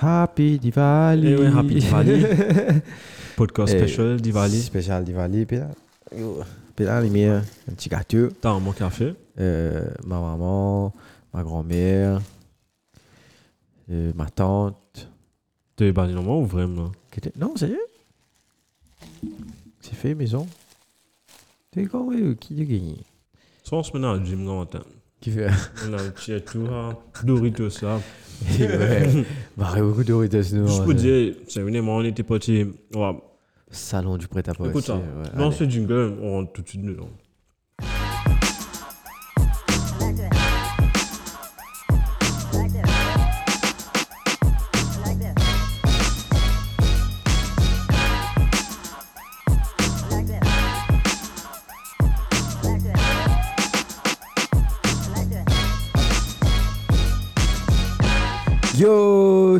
Happy Diwali. Eh ouais, Happy Diwali. Podcast Eh, special Diwali. Spécial Diwali. Puis là, yo, puis là, les miens, un petit gâteau. T'as mon café. Euh, ma maman, ma grand-mère, euh, ma tante. T'es banni normalement ou vraiment? Non, sérieux? C'est fait maison. Quoi, ouais, qui a gagné? Ça, on se met dans le gym le temps. Qui fait un petit tout, hein. Doritos là. Ouais, bah, beaucoup de Doritos, nous. Hein, pour c'est- dire, c'est une on était parti. Ouais. Salon du prêt-à-porter. Écoute ça. ouais, Dans allez. ce jingle, on rentre tout de suite dedans.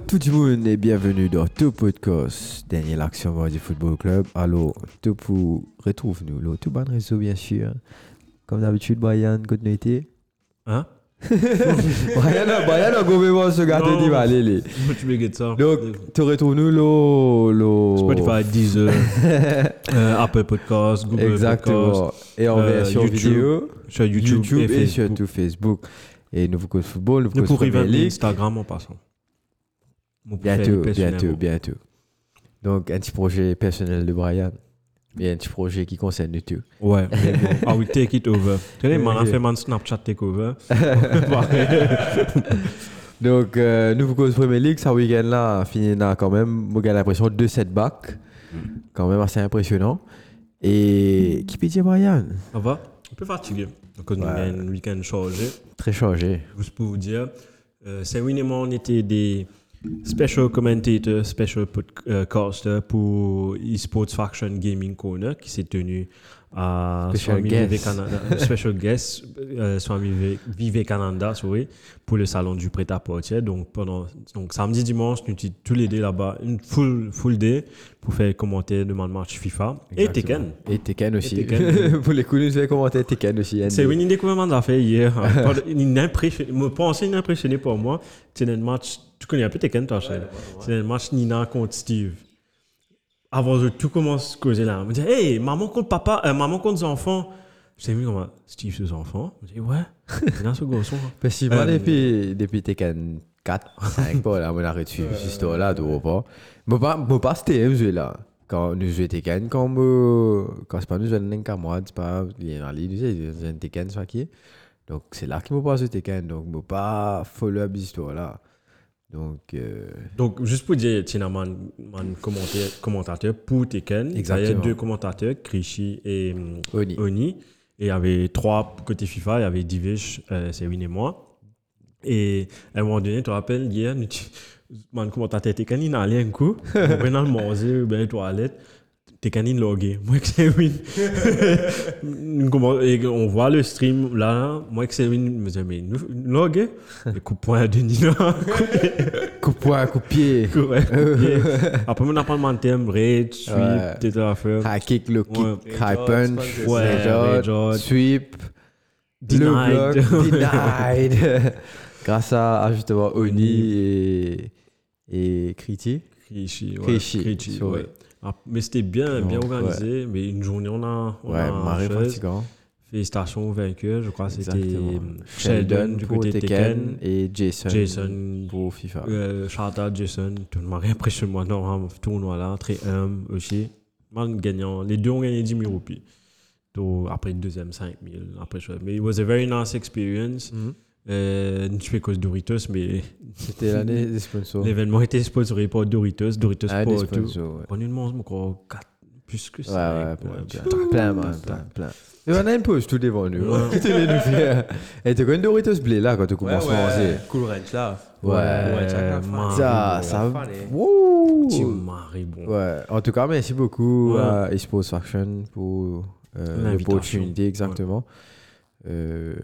Tout le monde et bienvenue dans tout podcast Dernière action du football club. Alors, tout pour retrouve-nous là, tout bon réseau bien sûr. Comme d'habitude, Brian, continuité. Hein? Brian, Brian a complètement ce gâteau Non. dit va aller. les. Tu get ça Donc, tu retrouves-nous là, là. Spotify, Deezer, euh, Apple Podcast, Google Exactement. Podcast, Et en euh, version YouTube, vidéo, sur YouTube, YouTube, et, et, Facebook. surtout Facebook. Et nouveau code football, nouveau Rival League. Instagram en passant. Mon Bientôt, bientôt, bientôt. Donc, un petit projet personnel de Brian. Et un petit projet qui concerne nous tous. Ouais, mais bon. I will take it over. Tu sais, on Ok. fait man Snapchat takeover. Donc, euh, nouveau cause Premier League, ce week-end-là, fini là quand même. Moi, j'ai l'impression de 7 bacs. Quand même assez impressionnant. Et qui peut dire Brian? Ça va? Un peu fatigué. Donc, on a un week-end chargé. Très chargé. Juste pour vous dire, euh, Saint-Win et moi, on était des special commentators, special podcasters pour eSports Faction Gaming Corner qui s'est tenu à Special Swami. Vivekananda, special guest, euh, Swami Vive- Vivekananda, sorry, pour le salon du prêt-à-porter. Donc, pendant, donc, samedi, dimanche, nous étions tous les deux là-bas, une full, full day pour faire commenter mon match FIFA et. Tekken. Et Tekken aussi. Tekken. Pour les coups, nous avons commenté Tekken aussi. C'est une découverte qu'on a fait hier. Pendant- Il impressionné, me pensais impressionné pour moi. C'est un match, tu connais un peu Tekken, toi, Shane. C'est un match Nina contre Steve. Avant de tout commence à causer là, on me dit Hey, maman contre papa, euh, maman contre les enfants. J'ai mis comment Steve, ses enfants. Je me dis Ouais, Nina, ce garçon. Parce que moi, Euh, depuis, depuis Tekken 4, 5, pas là, on a reçu cette histoire-là, tu vois pas. Moi, pas, pas c'était jeu là. Quand nous jouons Tekken, quand, quand c'est pas nous jouons qu'à moi, c'est pas, il y a une ligne, c'est un Tekken, ça qui. Donc, c'est là qu'il m'a pas joué Tekken. Donc, moi, pas follow-up cette histoire-là. Donc, euh, Donc, juste pour dire, tu as un commentateur, commentateur pour Tekken. Il y a deux commentateurs, Krishi et hum, Oni. Oni. Et il y avait trois côté FIFA. Il y avait Divish, euh, c'est Win et moi. Et à un moment donné, tu te rappelles, hier, mon commentateur Tekken, il a allé un coup. On dans le manger, ben, les Tekken, il logué. Moi, que c'est Win. On voit le stream là. Moi, que c'est Win, disais, mais nous, logué. Le coup de Nina. Coup de poing, coup de pied. Après, on a pas de thème, raid, sweep, Ouais. t'es à faire. High kick, low kick, Ouais. high punch, Ouais, sweep, Denied. denied. Grâce à, à justement Oni et, et Kriti. Krichi, ouais. Sorry. ouais. Ah, mais c'était bien, bien organisé. Mais une journée, on a. On Ouais, a marée fatigant. Félicitations aux vainqueurs. Je crois c'était euh, Sheldon du côté Tekken Tekken. et Jason, Jason. pour FIFA. Euh, Jason. Tout le monde moi dans un tournoi là. Très humble aussi. Gagnant. Les deux ont gagné 10 000 roupies. Donc, après le deuxième, 5 000. Après, mais it was a very nice experience. Mhm. Euh, je fais cause Doritos, mais C'était l'année des sponsors. l'événement était sponsorisé par Doritos. Doritos Ah, pour tout. ouais. On nous demande encore 4, plus que Ouais, ça. ouais, plein, plein, plein, plein, plein. Et on a une pause tout nous. Ouais. Te les nous Et tu connais Doritos blé là quand tu commences à manger. Cool Ranch là. Ouais, ouais, ça. Ça, ça. Wouh. Tu maries bon. Ouais, en tout cas, merci beaucoup Ouais. à eSports Faction pour euh, l'opportunité, exactement. Euh,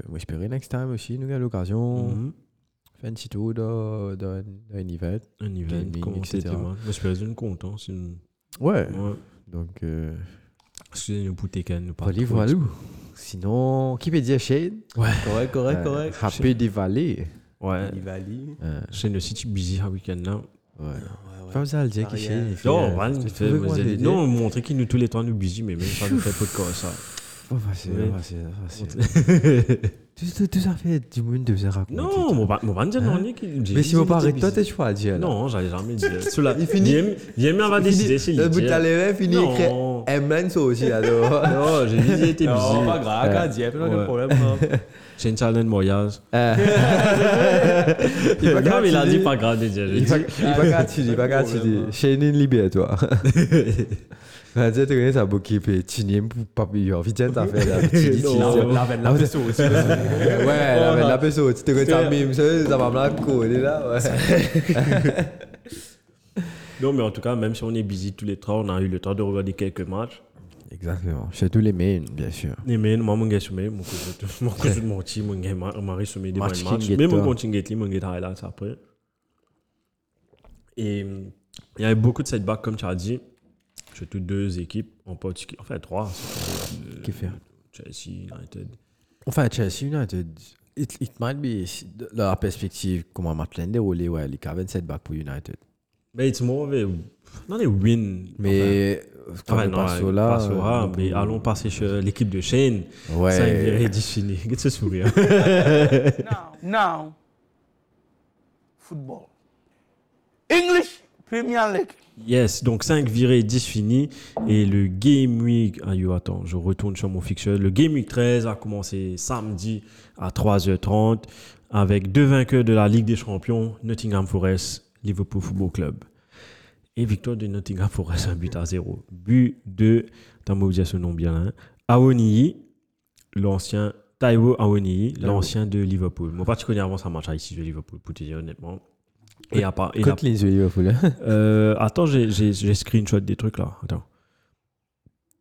moi, j'espérais next time aussi, nous avons l'occasion Mhm. faire un petit tour dans, dans, dans un event. Un event, Gaming, comment etc. c'était, man. Je suis une content. C'est une. Ouais, Ouais. donc, euh, Excusez-nous pour pas Olive trop Walou. Sinon, qui peut dire Shane? Correct, correct, Euh, correct. Happy Diwali. Ouais. Nivali. Euh, C'est le site busy à week-end là. Ouais. Ouais, ouais. Comme ça, le dire qu'il Non, euh, tu dire non, montrer qu'il nous tous les temps nous busy, mais même ça nous fait pas de quoi ça. Oh, facile, Ouais. facile, facile. Tout, tout, tout ça fait du monde de se raconter. Non, mon ban- mon ban dire non, Mais si vous parlez toi, busy. t'es choix à dire. là. Non, j'allais jamais dire. Cela, Il finit- Viens, on va Il finit- décider, c'est Le bout de lui. ta lèvre, fini écrit ça aussi, alors. non, j'ai dit qu'il était Non, busy. pas grave, Dieu, pas de problème. J'ai une challenge moyage. Euh. Il va Non, mais il a dit pas grave de j'ai Il va dit- il va il de hein. Chez une libère, toi. Dire, tu connais ça, beaucoup, puis tu n'aimes pas, puis en vite, ça fait là. Tu dis, tu dis. Non. La veine, la c'est aussi. Ouais, la, personne, tu te connais ça, mime, ça, ça va me la coller là, ouais. Non, mais en tout cas, même si on est busy tous les trois, on a eu le temps de regarder quelques matchs. Exactement. Tous les mains, bien sûr. Mais mais moi, mon gars, sommeil, mon cousin, mon cousin mon team, mon gars, ma- Marie sommeil des Match matchs. Mais mon get mon gars highlights après. Et il y avait beaucoup de setbacks, comme tu as dit. Surtout deux équipes, en particulier, enfin trois. euh, Qui fait? Chelsea, United. Enfin, Chelsea United, it, it might be, de la perspective, comment match l'année déroulé, ouais, il y a 27 back pour United. Mais it's more of a- non, les win. Mais, Enfin, on non, passe pas au là. sur euh, mais allons passer sur l'équipe de Shane. 5 Ouais. virées définies. Regarde ce sourire. Now, now, football. English Premier League. Yes, donc 5 virées, 10 finis. Et le Game Week. Ah, yo, attends, je retourne sur mon fixture. Le Game Week 13 a commencé samedi à 3h30 avec deux vainqueurs de la Ligue des Champions, Nottingham Forest, Liverpool Football Club. Et victoire de Nottingham Forest, un but à 0. But de, dire ce nom bien là, hein, Awoniyi, l'ancien. Taiwo Awoniyi, l'ancien de Liverpool. Moi, avant sa match à ici de Liverpool, pour te dire honnêtement. Et à part. Côte les yeux, Liverpool. hein. euh, attends, j'ai- screenshot des trucs là. Attends.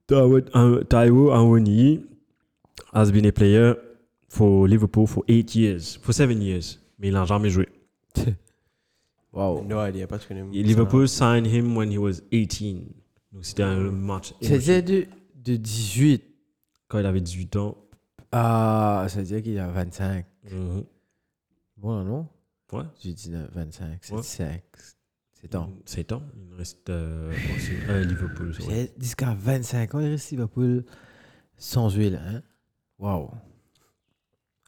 Taiwo Awoniyi has been a player for Liverpool for 8 years, for 7 years, mais il n'a jamais joué. Wow. No idea, pas. Et Liverpool signed him when he was 18. Donc c'était un match. C'était de, de 18 Quand il avait 18 ans. à. Ça veut dire qu'il a 25. Mhm. Bon, là, non? Ouais. 19, 25, c'est Ouais. 5. C'est ans. 7 ans. Il reste euh, aussi un Liverpool. C'est jusqu'à 25 ans, il reste Liverpool sans là. Hein? Wow.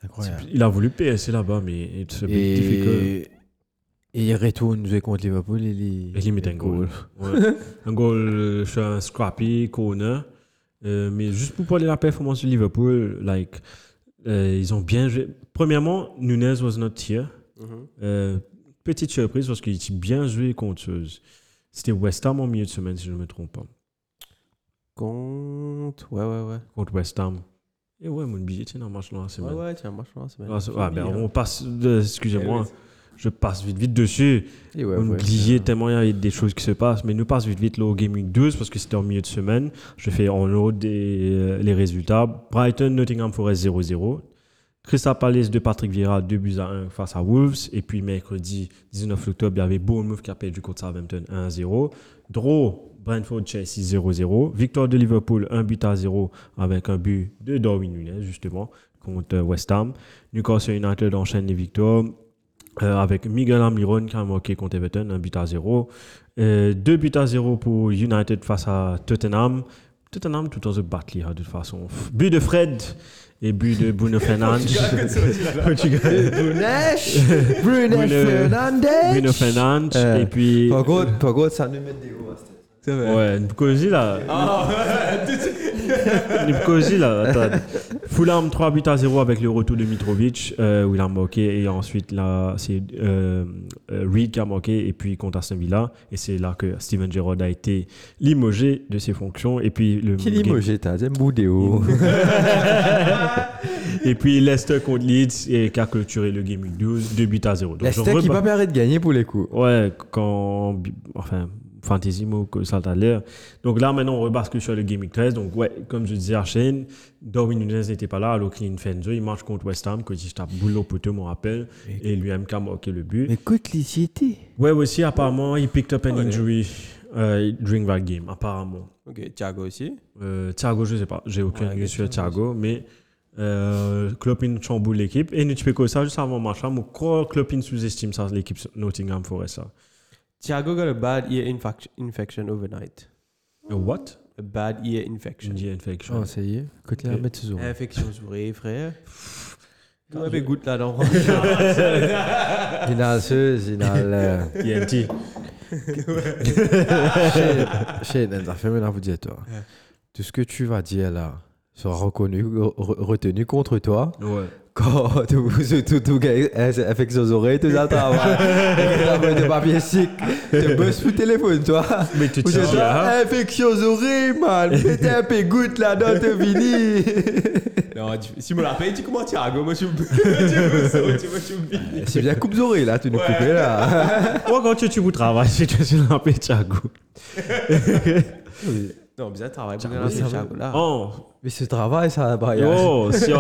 Incroyable. Il a voulu PSC là-bas, mais it's a bit difficult. Et, il retourne jouer contre Liverpool et il, Et il met un goal. Ouais. un goal euh, sur un scrappy corner. Euh, mais juste pour parler de la performance de Liverpool, like, euh, ils ont bien joué. Premièrement, Nunez was not here. Mhm. Euh, petite surprise parce qu'il a bien joué contre eux. C'était West Ham en milieu de semaine, si je ne me trompe pas. Contre. Ouais, ouais, ouais. Contre West Ham. Et ouais, mon billet, tiens, le match là, c'est Ouais, ouais, tiens, moi, je pense. Ah, c'est- ah, ben, on passe, de- excusez-moi, Eh. Je passe vite vite dessus. Et ouais, tellement il y a des choses qui se passent, mais nous passe vite vite là, au Game Week 12 parce que c'était en milieu de semaine. Je fais en haut des, euh, les résultats. Brighton, Nottingham Forest 0-0. Crystal Palace de Patrick Vieira 2 buts à 1 face à Wolves. Et puis mercredi 19 octobre, il y avait Bournemouth qui a perdu contre Southampton 1-0. Draw, Brentford Chelsea 0-0. Victoire de Liverpool 1 but à 0 avec un but de Darwin Nunes justement contre West Ham. Newcastle United enchaîne les victoires. Euh, avec Miguel Almiron qui a marqué contre Everton, un but à 0. Euh, deux buts à 0 pour United face à Tottenham. Tottenham tout en se battre de toute façon. But de Fred et but de Bruno Fernandes. Portugal. Brunesh Brunesh Bruno- Fernandez Bruno Fernandes. Euh, et puis. Contre, par contre, ça nous met des hauts. Ouais, Nkosi là. Nkosi là, attends. Fulham 3 buts à 0 avec le retour de Mitrovic, euh, où il a marqué. Et ensuite, là, c'est euh, euh, Reed qui a marqué. Et puis contre Aston Villa. Et c'est là que Steven Gerrard a été limogé de ses fonctions. Et puis le. Qui limogé, t'as J'aime Boudéo. et puis Leicester contre Leeds et qui a clôturé le Game Week 12, 2 buts à 0. Donc, je Leicester qui pas permettre de gagner pour les coups. Ouais, quand. Enfin, Fantasimo, que ça t'a l'air. Donc là, maintenant, on rebascule sur le Game Week 13. Donc, ouais, comme je disais à Shane, Darwin Nunes n'était pas là, alors qu'il fait il marche contre West Ham, que je tape boulot poteau, mon rappel, et lui-même qui a marqué le but. Mais écoute, l'ICT. Ouais, aussi, apparemment, il picked up an injury euh, during that game, apparemment. Ok, Thiago aussi. Euh, Thiago, je sais pas, j'ai aucune idée sur Thiago, mais euh, Klopp chamboule l'équipe. Et nous, tu peux que ça, juste avant le match, là, Klopp sous-estime ça, l'équipe Nottingham Forest. Ça. Thiago got a bad ear infac- infection overnight. A what? A bad ear infection. Une infection. Oh, ça y est. Côté la mettre sous Infection frère. Quand même goutte là-dedans. Il a ce, il a le. ENT. Chez ça fait maintenant vous dire toi. Tout ce que tu vas dire là sera reconnu, re- retenu contre toi Ouais. quand tout, tout, tout, gars affecte aux oreilles, tout ça travaille. de papier chic, te bosses pour le téléphone, toi. Mais tu dis, là, infection aux oreilles, man. Mettez un peu goutte là-dedans, te fini. Non, tu- si me l'appelles, tu comment Thiago Moi, je suis. Tu tu C'est bien coupe oreilles là, tu nous coupes là. Moi, quand tu, tu vous travailles, si tu es un peu Thiago. Non, bien travail pour Thiago, gagner ça va. Thiago là. Oh, Mais ce travail, ça va oh, si tu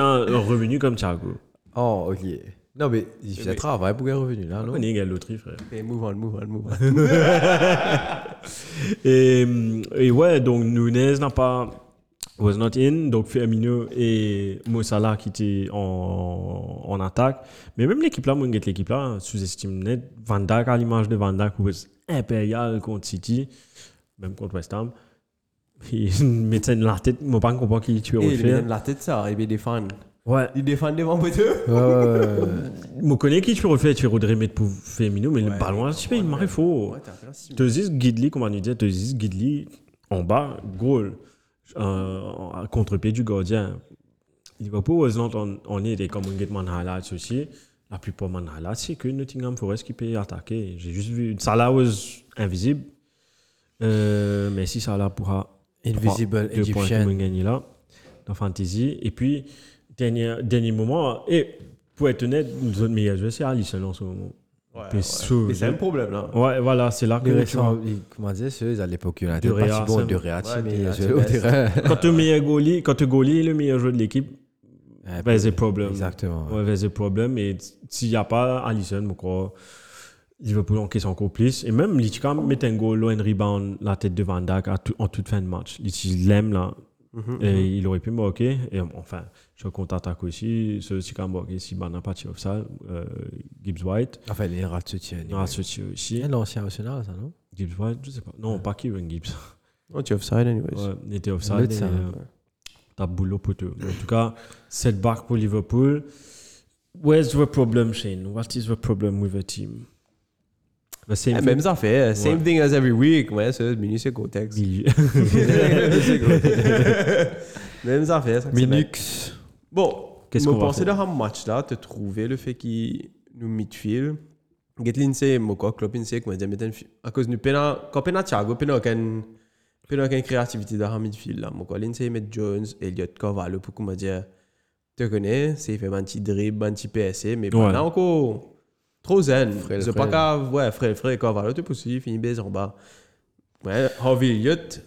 as un revenu comme Thiago. Oh, ok. Non, mais il fait travail pour un revenu là, non? On est l'autre, frère. Okay, move on, move on, move on. Et, et ouais, donc Nunez n'a pas. was not in, donc Firmino et Mossala qui étaient en, en attaque. Mais même l'équipe là, moi, je l'équipe là, sous-estime net. Van Dijk, à l'image de Van Dijk, was impérial contre City, même contre West Ham. Il mettait dans la tête, moi, pas comprendre qui tu Et veux il faire. met la tête ça, il défend. Ouais, Il défend devant ouais. je connais qui tu refais, tu voudrais mettre pour Firmino, mais le ballon, tu sais, il m'arrive faux. Un. Tu dis Guidli, comment on dit, tu dis Guidli en bas, goal, euh, à contre-pied du gardien. Liverpool, not on, on est des comme man highlights aussi. La plupart highlights, c'est que Nottingham Forest qui peut attaquer. J'ai juste vu, Salah was invisible. Euh, mais si Salah pourra Invisible deux points Egyptian. que vous gagnez là, dans Fantasy. Et puis, dernier, dernier moment, et pour être honnête, nous autres meilleurs joueurs, c'est Alisson en ce moment. Ouais, ouais. Mais c'est je- un problème là. Ouais, voilà, c'est là que Les tu vois. comment dire, ceux à l'époque De pas Réa, si bon ça- de Réa, Ouais, mais de Réa, au best. terrain. Quand tu meilleur goalie, quand tu goalie est le meilleur joueur de l'équipe, Ouais, there's a problem. Exactement. Ouais, there's a problem. Et s'il n'y a pas Alisson, je crois, Liverpool encaisse encore plus. Et même, il même mettre un goal, un rebound, la tête de Van Dijk tout- en toute fin de match. Il il l'aime là. Mhm, Et mhm. il aurait pu marquer. Et enfin, je suis contre-attaque aussi. C'est aussi quand même marqué si Ben n'a pas tiré ça. Euh, Gibbs White. Enfin, les rats de soutien. Il a sorti aussi. C'est l'ancien Arsenal, ça, non? Gibbs White, je sais pas. Non, pas Kieran Gibbs. Oh, tu es offside anyways. Ouais, il était offside. et, euh, T'as boulot pour eux. En tout cas, setback pour Liverpool. Where's the problem, Shane? What is the problem with the team? The same thing- Même affaire, same Ouais. thing as every week. Ouais, c'est mini c'est. Milieu. Même affaire. ça Minux. Bon, Qu'est-ce qu'on va pensais faire? dans un match là, te trouver le fait qu'il nous midfield. Get c'est mon quoi, Klopp c'est comment dire, à cause du pena, quand pena Thiago, pena aucune, pena aucune créativité dans un midfield là. Mon quoi, c'est mettre Jones, Elliott, Carvalho pour comment dire, te connais, c'est fait un petit dribble, un petit PSC, mais pas encore trop zen. C'est pas qu'à, ouais, frère, frère, Carvalho, tu possible, fini baiser en bas. Ouais, Harvey Elliott,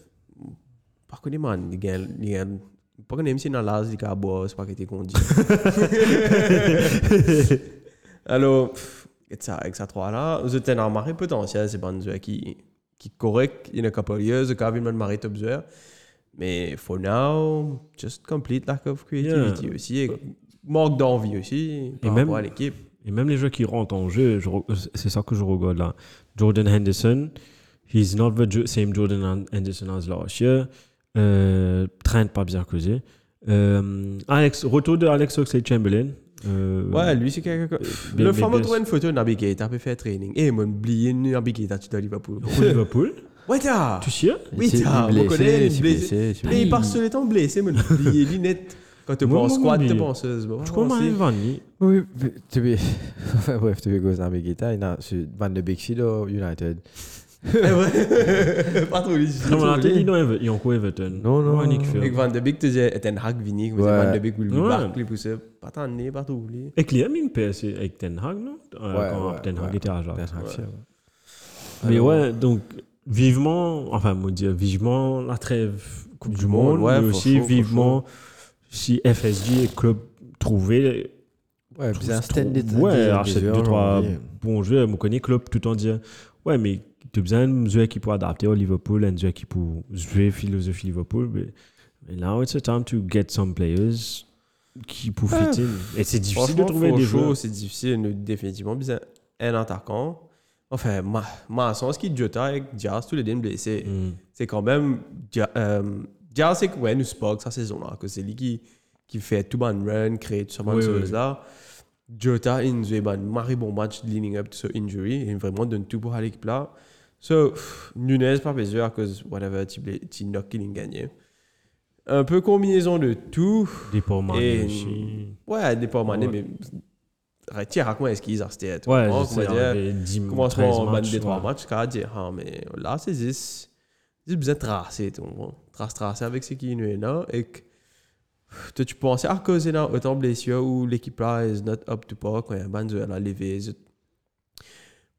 par contre, man, il il gagne, pas qu'on aime si dans l'as, il a boire, c'est pas qu'il était conduit. Alors, avec ça trois là, vous êtes un maré potentiel, c'est pas qui, qui est correct, il y a a couple of years, quand il m'a maré top. Mais for now, just complete lack of creativity aussi, manque d'envie aussi, par rapport à l'équipe. Et même les joueurs qui rentrent en jeu, je re- c'est ça que je regarde là. Jordan Henderson, he's not the same Jordan Henderson as last year. Euh, Trent pas bien causé. Euh, Alex, retour de Alex Oxlade-Chamberlain. Euh, Ouais, lui, c'est quelqu'un. bien- Le bien- trouvé une photo de Naby Keita, peut faire training. Eh, mon oublié Naby Keita, tu dois Liverpool. Au Liverpool. Ouais, t'as! Tu sais Oui, t'as, il est on connaît, blessé, il est blessé, Mais il part sur les temps blessé, mon oublié lunettes. Quand tu Moi, penses oublié. tu penses. bon, Je crois on que sait. Vanny. Oui, mais tu veux. Enfin, bref, tu veux causer avec Guetta, il a sur Van de Beek au United. Ouais. Pas trop lui. Non, mais on a dans Ever- il y a encore Everton. Non, non. Avec Van de Beek, tu disais, Ten Hag Vini, Ouais. Van de Beek, Will Ouais. Barkley, poussé. Pas tant né, pas trop oublié. Et Clem, il PS avec Ten Hag, non? Euh, Quand Ten Hag était à Ajax. Mais ouais, donc vivement, enfin, moi dire vivement la trêve Coupe du Monde, ouais, mais aussi vivement si FSG et club trouvaient Ouais, bien un stand trouve- ouais, achète deux, trois bons joueurs, on connaît club tout en disant ouais, mais tu as besoin d'un joueur qui peut adapter au Liverpool, un joueur qui peut jouer philosophie Liverpool. Mais, now it's a time to get some players qui peuvent fit in. Et c'est difficile de trouver des joueurs. c'est difficile. Nous, définitivement, besoin un attaquant. Enfin, ma, ma sens qui Jota avec Diaz, tous les deux blessés. Mm. C'est quand même. Dia- euh, Giles, c'est ouais, nous Spock, sa saison-là. que C'est lui qui, qui fait tout bon run, crée tout ce bon là Jota, il nous a un marré bon match leading up to ce injury. Il vraiment donne tout pour aller plat. So, Nunez, pas besoin à cause, whatever, petit knock a gagné. Un peu combinaison de tout. Déport mané aussi. Ouais, déport mané, mais. Tiens, raconte est-ce qu'ils ont resté. Ouais, je sais, dire? Commencement, 23 matchs, qu'à dire. Hein, mais là, c'est 10. بزاف تراحسيت تراس تراس افيك سي كينو هنا اك تو tu pensais à cause là autant blessure ou l'équipe là is not up to par quand y a un banzo à lever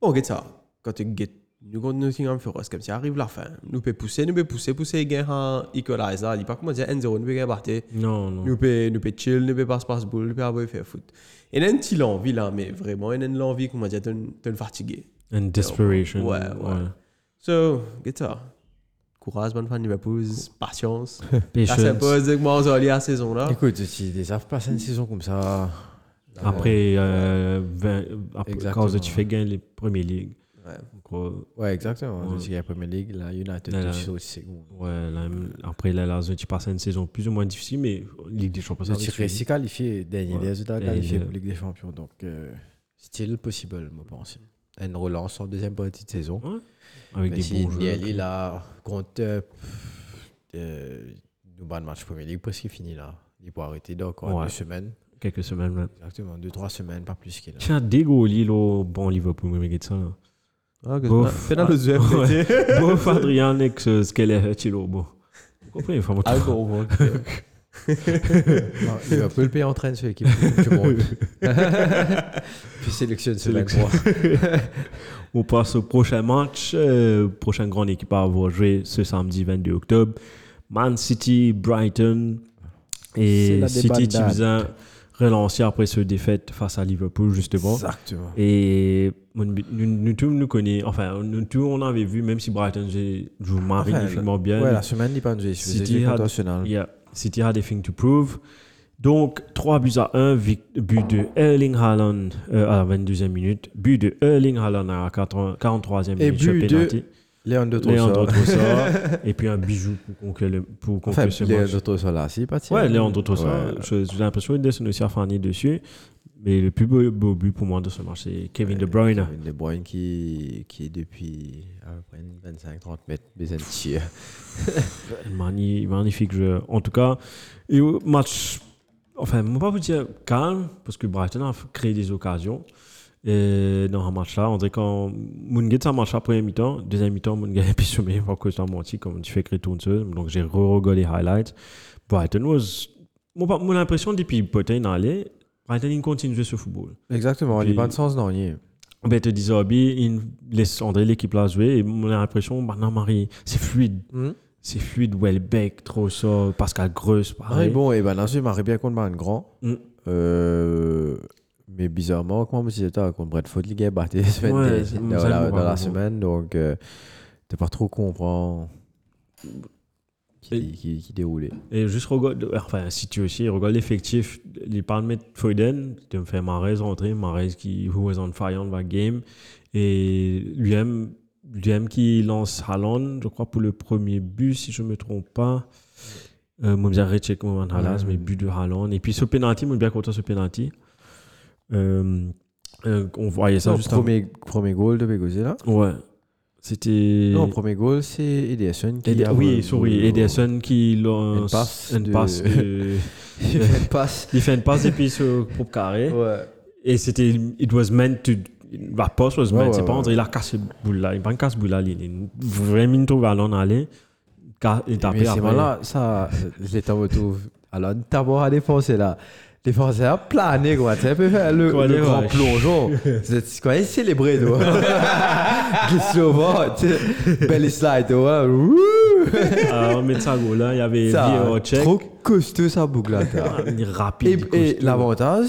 bon get ça. Quand tu get nous quand nous signons pour comme ça arrive la fin. Nous peut pousser nous peut pousser pousser gain un equalize là il pas comment dire 1-0 nous peut gain partir non non. Nous peut nous peut chill nous peut passe passe boule nous peut avoir faire foot. Et un petit l'envie là mais vraiment un l'envie comment dire t'es fatigué une desperation. Ouais ouais. So get ça. Courage, bonne fan de Liverpool, patience. Ça Patience. s'impose que moi, on à la saison là. Écoute, si les savent passer une saison comme ça. Après, euh, 20 après quand tu fais gagner les premières ligues. Ouais. Donc, euh, Ouais, exactement. Ouais. Je dis la Premier League, la United, Là, ça aussi. bon. ouais, là, après, là, tu passes une saison plus ou moins difficile, mais Ligue des Champions, ça Tu si qualifié, dernier Ouais. des résultats Et qualifiés le- pour Ligue des Champions. Donc, euh, still possible, je pense. Une relance en deuxième partie de saison. Avec Mais des si bons joueurs. Niali, là, contre. euh, euh, nous, ban match Premier League, presque fini là. Il peut arrêter encore Ouais. deux semaines. Quelques semaines. là. Exactement, deux, trois semaines, pas plus qu'il a. Tiens, dégouli, le bon Liverpool, mais ça. là. Ah, que Bof. c'est dans le. Bon, Adrien, avec ce qu'elle est, Chilo, bon. Vous comprenez, enfin, moi, Ah, tout- bon, bon. Non, Liverpool le payer en train de l'équipe du monde. Puis sélectionne ce. 23. On passe au prochain match. Euh, prochaine grande équipe à avoir joué ce samedi 22 octobre. Man City, Brighton. Et City, faisais relancer après ce défaite face à Liverpool, justement. Exactement. Et nous, nous tous nous connaissons, enfin, nous tous on avait vu, même si Brighton joue magnifiquement bien. Ouais, la semaine, il pas. City had-. Yeah, City had a thing to prove. Donc, 3 buts à 1, vic- but de Erling Haaland euh, à la 22e minute, but de Erling Haaland à la 80 43e Et minute sur but de Leandro Trossard. Et puis un bijou pour conclure, pour conclure Enfin, ce match. Léandre Trossard là, c'est pas Ouais, Leandro Trossard, Ouais. j'ai l'impression qu'il descend aussi à Fanny dessus. Mais le plus beau, beau but pour moi de ce match, c'est Kevin De Bruyne. Kevin De Bruyne qui, qui est depuis à peu près 25-30 mètres besoin de tir. Magnifique jeu. En tout cas, et match, enfin, je ne pas vous dire calme, parce que Brighton a créé des occasions. Et dans un match là, on dirait quand Mounget ça marche après mi-temps, deuxième mi-temps, Mounget plus sommet, parce que ça menti, comme tu fais créer tout seul. Donc j'ai re-regardé les highlights. Brighton was. Mon, mon impression depuis Potin allait, Brighton il continue de jouer ce football. Exactement, il n'y a pas de sens dans lui. Ben, te disais, Obi, il laisse André l'équipe là jouer, et mon impression, maintenant, Marie, c'est fluide. C'est fluide, Welbeck, Trossard, Pascal Gross, Ah, pareil. bon, et ben dans ce il m'aurait bien contre un grand. Mm. Euh, mais bizarrement, comment je disais, contre Bradford, il a battu Ouais, dans, ça, la, dans me la semaine, donc euh, t'es pas trop comprendre qui, Et- qui, qui déroulait. Et juste regarde, enfin, si tu aussi, regarde l'effectif, il parle de mettre Foden, tu me fais Marez rentrer, Marez qui who was on fire on game, et lui-même, lui-même qui lance Haaland, je crois, pour le premier but, si je ne me trompe pas. Euh, moi, j'ai recheck mon mais but de Haaland. Et puis ce penalty, moi, bien content ce penalty. Euh, euh, on voyait ça Non, juste avant. premier, premier goal de Begozé là Ouais. C'était. Non, premier goal, c'est Ederson qui Ed- a oui, sorry, Ederson qui lance Une passe une de- passe de- Il fait une passe. il fait une passe et puis sur pour carré Ouais. et c'était it was meant to passe was Ouais, meant ouais, c'est pas ouais. on dirait il a cassé boule là il pas casse boule là il est vraiment à l'en aller il tapé là, ça, je l'ai retrouve. Alors, d'abord à défoncer là. Défoncer à planer, quoi. Tu sais, un peu faire le, Quoi, le grand ouais. plongeon. C'est quoi, célébrer, toi. Glisse au vent, tu. Belly slide, toi. Wouh! alors mettre ça goal là il y avait Ça, check trop costaud, ça boucle là. Ah, Et, rapide et costaud. l'avantage, la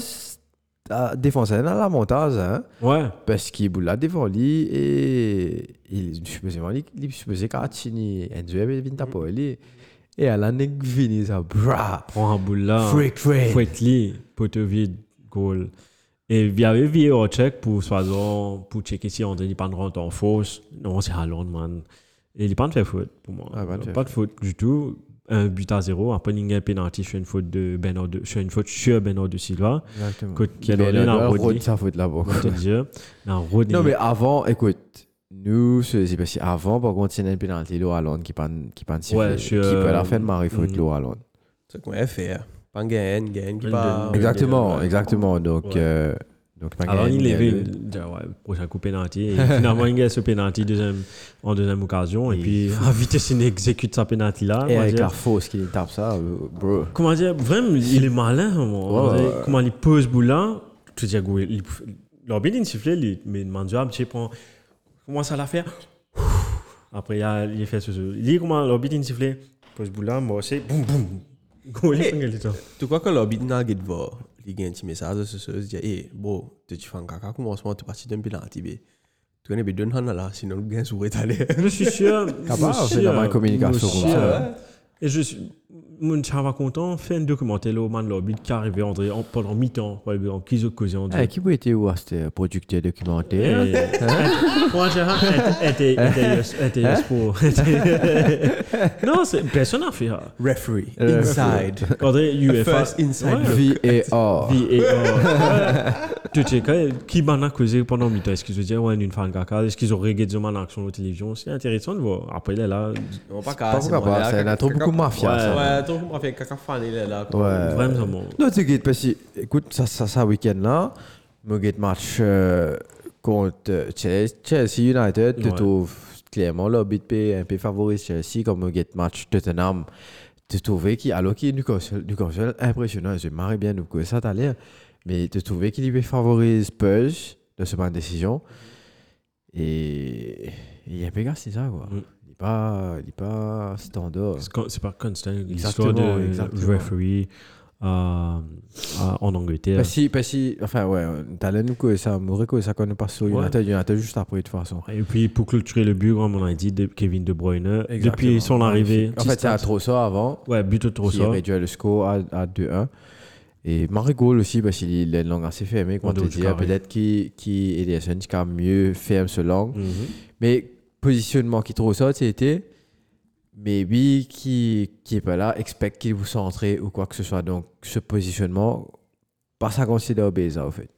défense, elle a l'avantage, hein. ouais Parce qu'il boule là devant lui et il supposément il supposé qu'Artini Enzo avait vint pour lui et à la nec vini ça bra prend un boule là freak freak Fouetli, poteau vide, goal. Et il y avait VAR check pour, soi-disant, pour checker si André n'est pas de rentre en fausse. Non, c'est Haaland, man. Et il pas de fait faute pour moi. Ah, pas de de faute du tout. Un but à zéro. Après, il y a un penalty sur une faute de Bernardo, sur une faute sur Bernardo Silva. Exactement. Côte qui a donné ça faute là-bas. Te dire. Non, mais avant, écoute, nous, c'est c'est parce qu'avant, par contre, il y a une pénalité de Hollande qui pas qui Ouais, qui peut la euh, faire de Marie faute de Hollande. C'est qu'on va faire. Pas gagne, gagne, qui de- Exactement, exactement. Donc, Ouais. euh, donc Alors, il levait, gagné. il dit, ouais, prochain coup penalty. Et finalement, il gagne ce penalty deuxième, en deuxième occasion. Et Et- puis, à vitesse, il exécute sa penalty là. Et avec dire- la fausse qui tape ça, euh, bro. Comment dire, vraiment, il est malin. Ouais, ouais. Comment il pose boule là, tu dis, il- siffle, il mais Mandua, tu prends, commence à la faire. Après, il, a, il fait ce. ce- Il dit comment l'arbitre il siffle, pose boule là, moi c'est boum boum. Eh. fait Tu crois que l'orbite n'a pas de voir Il y a un petit message sur ce, il dit, eh, bon, tu fais un caca, commencement, tu es parti d'un penalty, mais tu connais, mais donne là, sinon le gain sourit aller. Je suis sûr. Capable, je suis c'est communication comme ça. Et je suis. Mon chava content, fait un documentaire là, au man l'arbitre qui est arrivé André, en- pendant mi-temps, par exemple, qui on dit. Eh, qui peut être où c'était producteur documentaire Moi, j'ai était était Hein? pour. Non, c'est- personne n'a fait ça. Referee, Euh, inside. André, UFA. First inside. VAR. VAR. Tu sais, qui m'en a causé pendant mi-temps Est-ce qu'ils ont dit, ouais, une fan caca Est-ce qu'ils ont regardé mon action la télévision C'est intéressant de voir. Après, il est là. Pas pourquoi pas, c'est un trop beaucoup mafia, Trop beaucoup fait caca fan, il est là. Ouais. Vraiment. Non, tu sais, parce que, écoute, ça, ça, ça week-end-là, me get match euh, contre euh, Chelsea, Chelsea United, tu trouves clairement le bit P un peu favorise Chelsea, comme me get match Tottenham. Tu trouvais qu'il, alors qu'il Newcastle, Newcastle impressionnant, je marre bien, que ça l'air, mais tu trouvais qu'il favorise Spurs de ce point de décision. Et il y a Pégas, c'est ça, quoi. Mm. Pas, il est pas standard. C'est pas constant. L'histoire de exactement. referee euh, en Angleterre. Parce que, parce que, enfin, ouais, t'as l'air nous que ça, m'aurait que ça connaît pas sur Ouais. United, United juste après, de toute façon. Et puis, pour clôturer le but, comme on a dit, de Kevin De Bruyne, Exactement. depuis son arrivée. En fait, c'est à Trossard avant, Ouais, but de trop qui réduit le score à, à 2-1. Et Marigold aussi, parce qu'il a une langue assez fermée, quand tu du dis, carré. peut-être qu'il qui Ederson qui a mieux ferme ce langue. Mhm. Mais positionnement qui trop ça, c'était, mais oui, qui, qui est pas là, expect qu'il vous centrer ou quoi que ce soit. Donc, ce positionnement, pas ça considère Beza, en fait.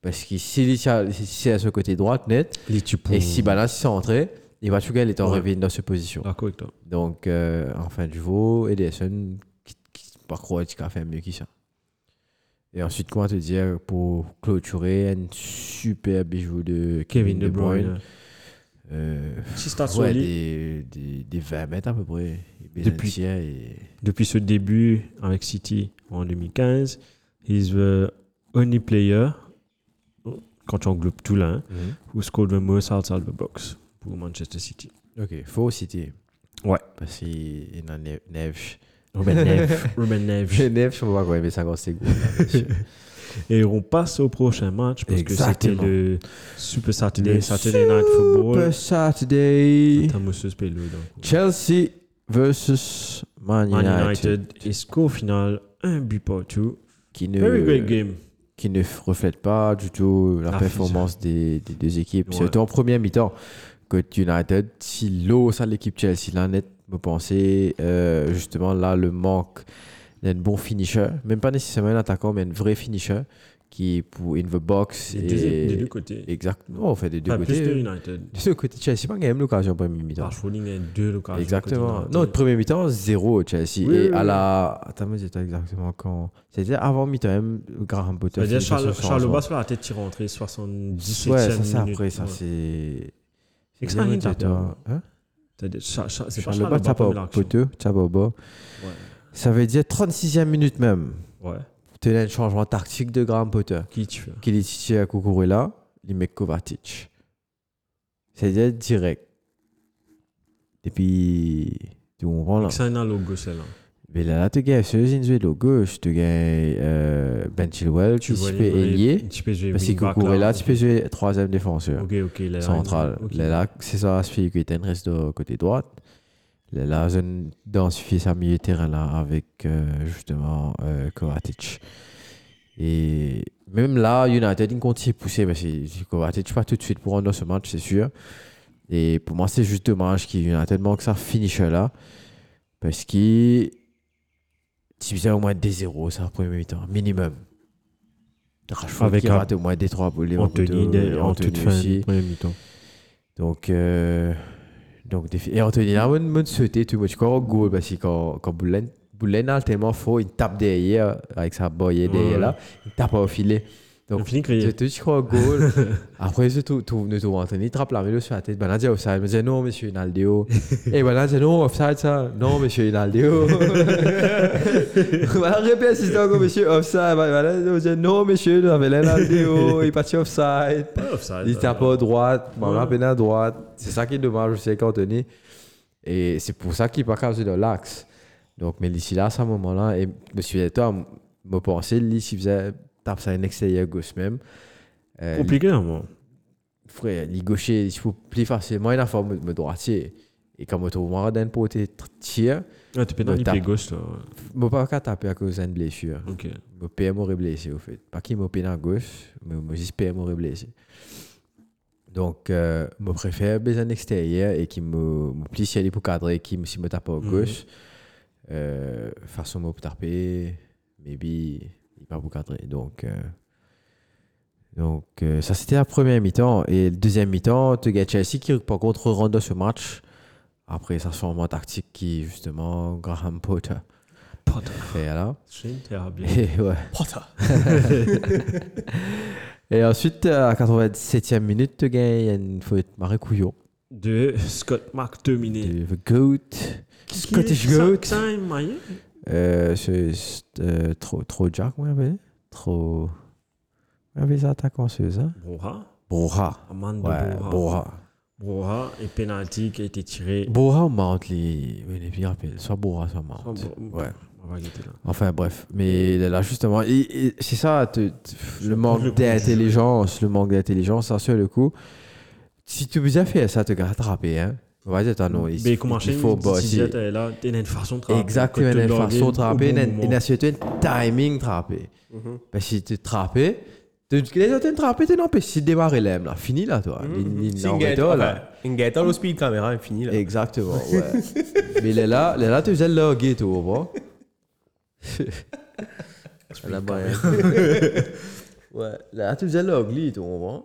Parce que est si c'est à ce côté droite, net, et si Balance est centré, il va tout étant Ouais. revenu dans cette position. D'accord avec toi. Donc, euh, en fin du jour, Ederson, qui, qui, par croire qu'il a fait mieux que ça. Et ensuite, comment te dire, pour clôturer, un super bijou de Kevin De Bruyne. Euh, Si stats ouais, des, des, des 20 mètres à peu près. Et Depuis- Et... Depuis ce début avec City en 2015, he's the only player, quand tu englobes tout là, hein, who scored the most outside the box pour Manchester City. Ok, faut citer. Ouais. Parce qu'il y a neuf. neuf. Ruben Neves. Ruben Neves. Je sais pas quoi, mais 50 secondes. Et on passe au prochain match parce que c'était le Super Saturday, Saturday Night Football. Super Saturday. Donc. Chelsea versus Man United. Man United et score final, un but partout. Qui ne, Very great game. qui ne reflète pas du tout la La performance des, des deux équipes. Ouais. Surtout en première mi-temps. Côté United, si l'eau, ça l'équipe Chelsea, là, net, me pensez euh, justement là le manque d'un bon finisher, même pas nécessairement un attaquant, mais un vrai finisher qui pour in the box. Des et- deux, des deux côtés. Exactement, on fait des deux plus côtés. de United. Des deux côtés, Chelsea, pas gagné l'occasion en première mi-temps. Y a deux occasions. Exactement. côté Non, United. premier mi-temps, zéro Chelsea. Oui, et oui, à oui. la. Attends, mais c'était exactement quand C'était avant mi-temps, même Graham Potter. C'est-à-dire Charles, le Charles. Bas sur la tête tirée rentrée 77 Ouais, ça c'est après, ça Ouais. c'est. C'est que ça, hein? C'est pas Charles Bas, tape au poteau, tape au bas. Ça veut dire 36e minute même. Ouais. Tu as un changement tactique de Graham Potter. Qui tu Qui est titulaire à Kukurela, il met Kovacic. C'est-à-dire direct. Et puis. Tu comprends là C'est un logo, celle-là. Mais là, tu gagnes ce Zinzuelo gauche, tu gagnes euh, Ben Chilwell, Tu qui ailier. Peux jouer Parce que Kukurela, là. tu peux jouer troisième défenseur. Central. Là, c'est ça, suffit que tu reste de côté droite. Là, je densifier sa milieu de terrain là avec euh, justement euh, Kovacic. Et même là, United, ils continuent de pousser, mais c'est peut-être pas tout de suite pour rendre ce match, c'est sûr. Et pour moi, c'est juste dommage qu'il United manque ça finisher là. Parce qu'il. Tu faisais au moins des 0 ça, premier mi-temps, minimum. Rashford Avec qui un- rate au moins des 3 pour les Anthony, dès- en toute fin aussi. de premier mi-temps. Donc, euh, donc des- et Anthony là, on me souhaitait tout, moi, je crois au goal parce que quand, quand Boulen, Boulen a tellement fort, il tape derrière avec sa boye derrière là, il tape au filet. On Donc, crier. te crois au goal. Après, trouve, trouve, nous trouve Anthony, il trappe la vélo sur la tête. Ben, là, dit offside. Me disait non, monsieur Inaldo. Et ben là, dit non, offside ça. Non, monsieur Inaldo. Voilà, répète, c'est encore monsieur offside. Ben, me disait non, monsieur, nous avons l'Inaldo. Il est parti offside. Il tape à droite, ouais. à peine à droite. C'est ça qui est dommage aussi avec Anthony. Et c'est pour ça qu'il n'est pas capable de l'axe. Donc, mais ici là, à ce moment-là, et monsieur Eto me pensé, lui, s'il faisait tape ça un extérieur gauche même. Euh, Compliqué, hein, moi. frère, les gauchers, il faut plus facilement, il a fait me droitier. Et quand je trouve moi d'un côté tir, Ah, tu peux dans Le les gauche, là. je ne pas qu'à taper à cause d'une blessure. Ok. Mon père m'aurait blessé, au fait. Pas qu'il m'a à gauche, mais mon père m'aurait blessé. Donc, euh, je préfère besoin extérieur et qui me, me elle est pour cadrer, qui me, si me tape à Mhm. gauche. Euh, façon pour taper, maybe, pas pour cadrer. Donc, euh, donc euh, ça c'était la première mi-temps. Et le deuxième mi-temps, tu as Chelsea qui, par contre, rentre ce match. Après, ça changement tactique qui, justement, Graham Potter Potter. fait là. Et ouais. Potter. Et ensuite, à la 87e minute, tu gagnes une faute Marie Couillon. De Scott McTominay. The GOAT. Scottish Goat. C'est. Euh, c'est euh, trop, trop Jack, moi, avait. Trop. On avait ça attaquant, c'est ça Broha. Broha. Amande Ouais, Broha. Broha. Broha et penalty qui a été tiré. Broha ou Mount, les. Les. Soit Broha, soit Mount. Soit Bro- Ouais. On va guetter là. Enfin bref, mais là justement, c'est ça, te- te- le manque d'intelligence, le manque d'intelligence, ça sur le coup. Si tu bien fait ça, te rattraper, hein. On va dire, attends, non, il, Mais comment il faut Si bosser. tu es là, tu as une façon de travailler. Exactement, Quand une tu façon de dois trapper, au bon une moment. une surtout un timing trapper. Mhm. Parce que si tu trappes, tu les autres trapper, tu n'empêches si démarrer l'aime là, fini là, toi. Métaux, enfin, là. une guette au speed caméra est fini là. Exactement, ouais. Mais les là, les là, tu faisais le tu vois. La moyenne. ouais, là, tu faisais le logly, tu vois.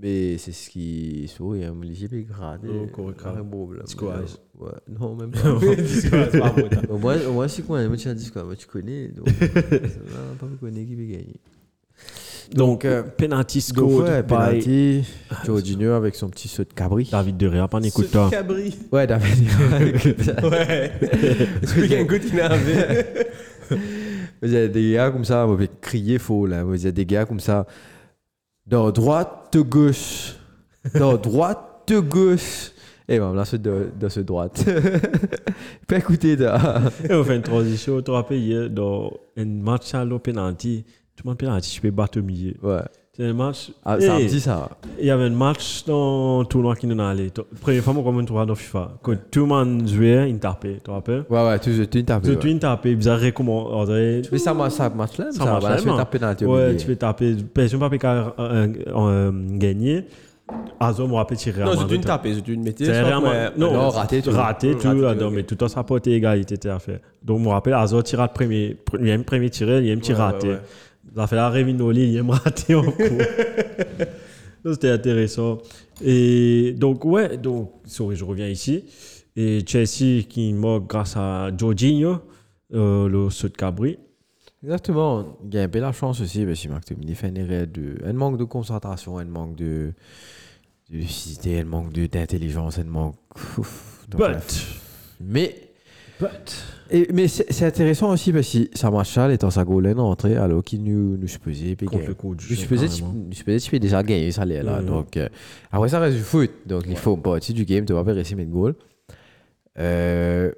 Mais c'est ce qui sourit, hein, mais j'ai gradé. Oh, correct, un problème. Squash. Ouais, non, même pas. Au moins, au moins, si quoi, moi, tu as dit quoi, moi, tu connais. Donc, ça va, pas me connaître qui peut gagner. Donc, Donc, euh, penalty Donc, scored ouais, penalty. Jorginho avec son petit saut de cabri. David De Rea. Pas écoute toi. Cabri. Ouais, David. Ouais. Explique un coup d'énervé. Il y a des gars comme ça, va crier faux là. Il y a des gars comme ça. Dans droite, de gauche. Dans droite, de gauche. Et ben là, c'est de, de ce droite. Pas écouter là. Et on fait une transition. Tu te rappelles hier, dans un match à l'eau penalty, tout le monde penalty, je peux battre au milieu. Ouais. C'est un match. Ah, ça me Hey, dit ça. Il y avait un match dans le tournoi qui nous allait. Première fois, moi, comme on trouve dans FIFA. Quand tout le monde jouait, il tapait. Tu te rappelles Ouais, ouais, tu tu tapes. Tout le monde tapait. Bizarre, comment André. Mais ça ça marche là. Ça va, là, tu man. tapes penalty au Ouais, milieu. tu peux taper. Personne ne peut pas euh, euh, gagner. Azo m'a rappelé tirer Non, c'est une tapée, c'est une métier. C'est vraiment. Non, raté tout. Raté tout. raté là, tout, non, ok. mais tout ça porté égalité était à faire. Donc, je me rappelle, Azo tira le premier. Il y a un premier tiré, il y a un petit Ouais, raté. Fait la Revinoli, il y a un raté en cours. C'était intéressant. Et donc, ouais, donc, sorry, je reviens ici. Et Chelsea qui mort grâce à Jorginho, euh, le saut de Cabri. Exactement. Il y a un peu la chance aussi, parce que McTominay fait erreur de. Un manque de concentration, un manque de. lucidité, un manque d'intelligence, un manque. Donc, But. Mais. but, Et, mais c'est intéressant aussi parce que ça marche là, étant sa goal en entrée, alors qu'il nous, nous supposait contre le coach. Nous supposait nous supposait déjà gagner ça allait là. Donc, euh, après, ça reste du foot. Donc, il faut partie du game, tu vas pas réussir à mettre goal. Euh,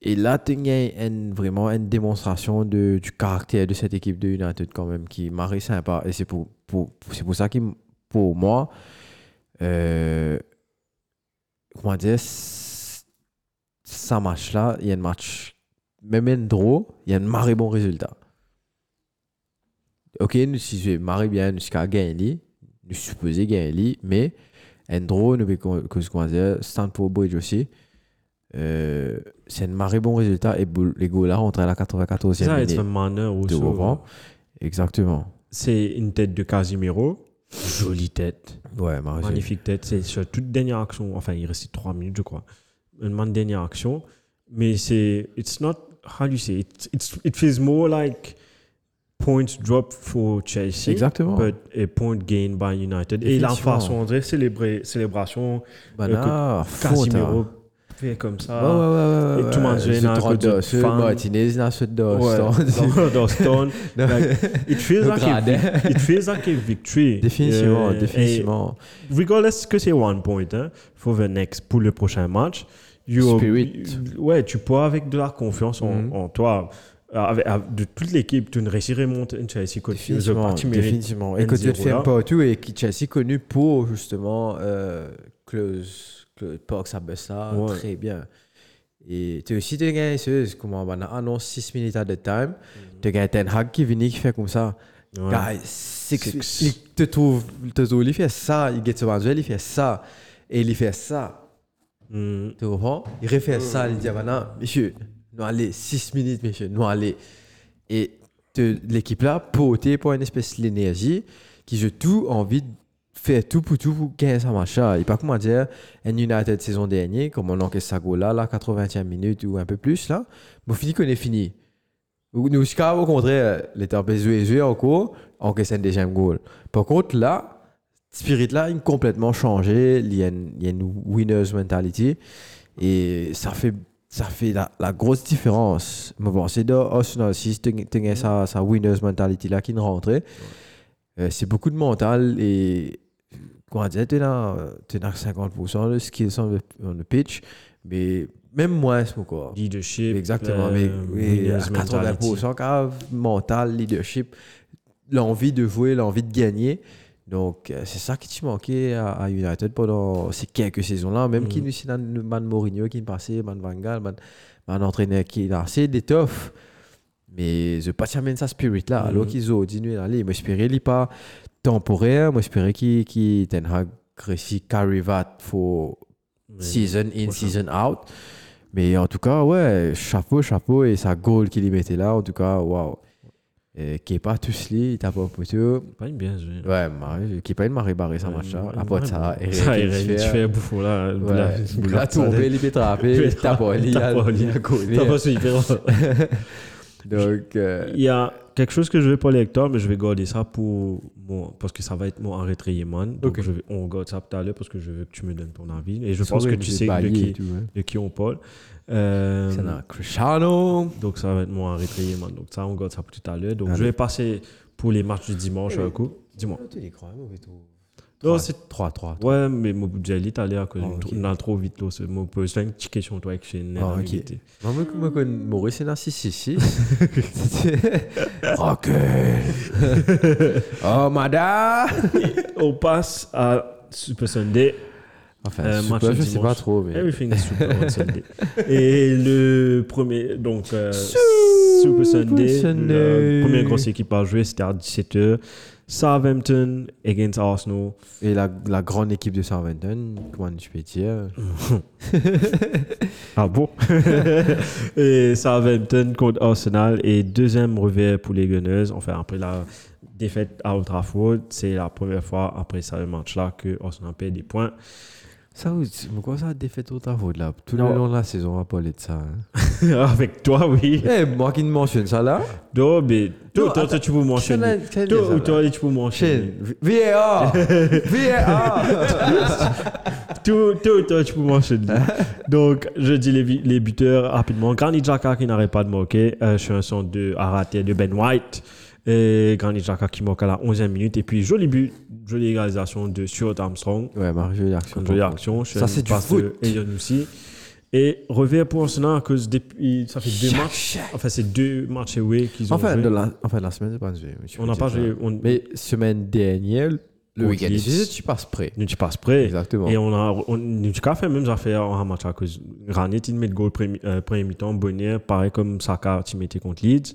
et là, tu as une, vraiment une démonstration de, du caractère de cette équipe de United quand même qui m'a sympa. Et c'est pour, pour, c'est pour ça que pour moi, euh, comment dire, ça match là, il y a un match, même un draw, il y a un marré bon résultat. Ok, nous si je marie bien, nous sommes gagner, nous supposons gagner, mais Endro, nous pouvons que ce qu'on dire, Stanford Bridge aussi. Euh, c'est un marée bon résultat et les goals là rentrent à la 94e Ça, minute. c'est un manœuvre aussi. Exactement. C'est une tête de Casimiro. Jolie tête. Ouais. Magnifique tête. C'est sur toute dernière action. Enfin, il restait 3 minutes, je crois. Une dernière action. Mais c'est. It's not. How do you say? It, it's, it feels more like points drop for Chelsea. Exactement. But a point gain by United. Et la façon de célébrer, célébration, Bana, Casimiro fait comme ça. Ouais, ouais, ouais, ouais. Et tout le monde. Martinez, ce dos. Dans Stone. Like, it feels like a, vic- it feels like a victory. Définitivement, Euh, définitivement. regardless que c'est one point hein, for the next pour le prochain match you Spirit. ouais tu peux avec de la confiance en, Mhm. en toi euh, avec, avec- de toute l'équipe tu ne réussirais monter une Chelsea côté Définitivement, définitivement. Et un que tu le zéro fais là. partout et qui Chelsea connu pour justement euh, close, close box à ça Ouais. très bien. Et tu aussi des gars, c'est comment on a annoncé 6 minutes à the time. Tu as Ten Hag qui vient qui fait comme ça. Ouais. Guys, six, Six. il te trouve, te trouve, il fait ça, il get Manuel, il fait ça, et il fait ça. Mhm. Tu comprends? Il refait ça, il dit, maintenant, monsieur, nous allons 6 minutes, monsieur, nous allons. Et l'équipe là, portée pour une espèce d'énergie qui j'ai tout envie de faire tout pour tout pour gagner ça machin. Et pas comment dire, un United saison dernière, comme on encaisse ça goal là, la 80e minute ou un peu plus là, mais fini qu'on est fini. Ou- Nous, jusqu'à au contraire, les temps jouer jouer encore, encaisse un deuxième goal. Par contre là, Spirit là, il a complètement changé. Il y a une, il y a une winner's mentality. Et ça fait, ça fait la, la grosse différence. Mais bon, c'est de Arsenal, si tu as sa, sa winner's mentality là qui est rentrée, euh, c'est beaucoup de mental et comment dire, tu es dans, t'es dans 50% de skills on the, on the pitch, mais même moins, c'est quoi. leadership Exactement, euh, mais à winner's mentality. 80%, quand mental, leadership, l'envie de jouer, l'envie de gagner. Donc, euh, c'est ça qui te manquait à, United pendant ces quelques saisons-là. Même Mhm. qui nous man Mourinho qui est passé, man Van Gaal, man, man entraîneur qui est là. C'est des toughs. Mais je pas terminer ça spirit là. Mhm. Alors qu'ils ont continué d'aller. Moi, j'espérais qu'il pas temporaire. Moi, j'espérais qu'il qu'il Ten Hag réussit carry that for Mais- season in, season out. Mais en tout cas, ouais, chapeau, chapeau. Et sa goal qu'il y mettait là, en tout cas, waouh. Qui est pas tous li, il t'a pas poteau. pas une bien joué Ouais, Marie, qui est pas une marée barrée, ça marche. Ouais, Après ça, ça il fait- fais bouffon là Ouais, il a tombé, il est attrapé, il t'a pas il a. T'as pas su hyper Donc, euh, Il y a quelque chose que je vais avec toi, mais je vais garder ça pour mon, parce que ça va être mon enregistré man. Donc je vais, on garde ça tout à l'heure parce que je veux que tu me donnes ton avis. Et je pense que tu sais de qui, hein. de qui on parle. Euh, C'est dans Cristiano. donc ça va être mon man. Donc ça, on garde ça pour tout à l'heure. Donc Allez. je vais passer pour les matchs du dimanche Oui. un coup. Dis-moi. Tu les crois. Non, 3, c'est 3, 3. Ouais, mais mon budget est allé à cause ok. on a trop vite. Là, mon pose une petite question toi avec chez Ah, ok. invité. Moi, moi, moi, Maurice c'est 666. Ok. oh, madame. On passe à Super Sunday. Enfin, Euh, super, je le sais dimanche. pas trop, mais. Everything is super on Sunday. Et le premier, donc, euh, Super Sunday, Sunday. la première grosse équipe à jouer, c'était à 17h. Southampton against Arsenal. Et la, la grande équipe de Southampton, comment tu peux dire Ah bon Et Southampton contre Arsenal. Et deuxième revers pour les Gunners. Enfin, après la défaite à Old Trafford, c'est la première fois après ce match-là que Arsenal perd des points. Ça, c'est- mais quoi ça, défaite au travail là Tout le long de la saison, on va parler de ça. hein. Avec toi, oui. Eh, moi qui ne mentionne ça là. Non, mais toi, Non, toi, attends, toi, tu peux mentionner. Toi, ça, ou toi, tu peux mentionner. Chaîne. VAR VAR Tout, tout, toi, tu peux mentionner. Donc, je dis les, vi- les buteurs rapidement. Granit Xhaka qui n'arrête pas de marquer. Euh, chanson de à rater de Ben White. Et Granit Xhaka qui marque à la 11e minute. Et puis, joli but, jolie égalisation de Stuart Armstrong. Ouais, Marie, jolie action. Jolie action. Ça, c'est du foot. Elion aussi. Et revers pour Arsenal à cause depuis. Ça fait deux matchs. Enfin, c'est deux matchs away qu'ils ont Enfin, joué. de la, enfin, la semaine, c'est pas joué. On n'a pas joué. On, Mais semaine dernière, le week-end, tu passes nous, tu passes près. Exactement. Et on a, on, nous avons fait même affaire en match à cause Granit, il met le goal premier, euh, premier mi-temps, Bonnier, pareil comme Saka, tu mettais contre Leeds.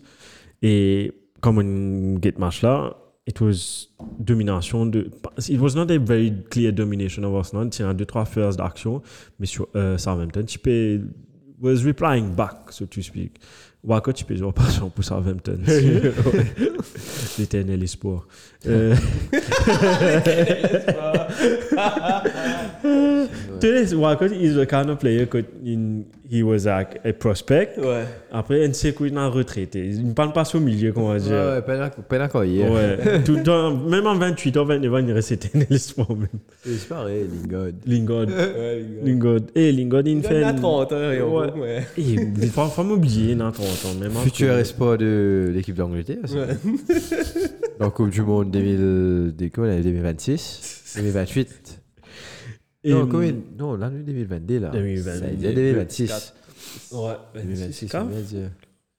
Et comme un get match là, it was domination de. It was not a very clear domination of Arsenal. A deux, trois phases d'action, mais sur euh, Southampton, tu peux. was replying back, so to speak. Walker, tu peux jouer pas sur pour Southampton. L'éternel espoir. Euh, Tennis, Walker is the kind of player que in- he was like a prospect. Ouais. Après, il sait qu'il est retraité. Il ne parle pas au milieu, comment on va Ouais, dire. ouais, peine quoi hier. Ouais. Tout temps, même en 28 ans, 29 ans, il reste éternel espoir même. C'est pareil, Lingard. Lingard. Ouais, Lingard. Eh, Lingard, il Il fait. a une- 30 ans, et Ouais. ouais. Eh, il faut faut m'oublier, il a 30 ans. Même Futur espoir de l'équipe d'Angleterre. ça. Dans la Coupe du Monde 2000, des quoi, l'année 2026, 2028. Non, combien Non, l'année 2022 là. 2022. Ça a été 2026. Ouais, 2026, grave. on va dire.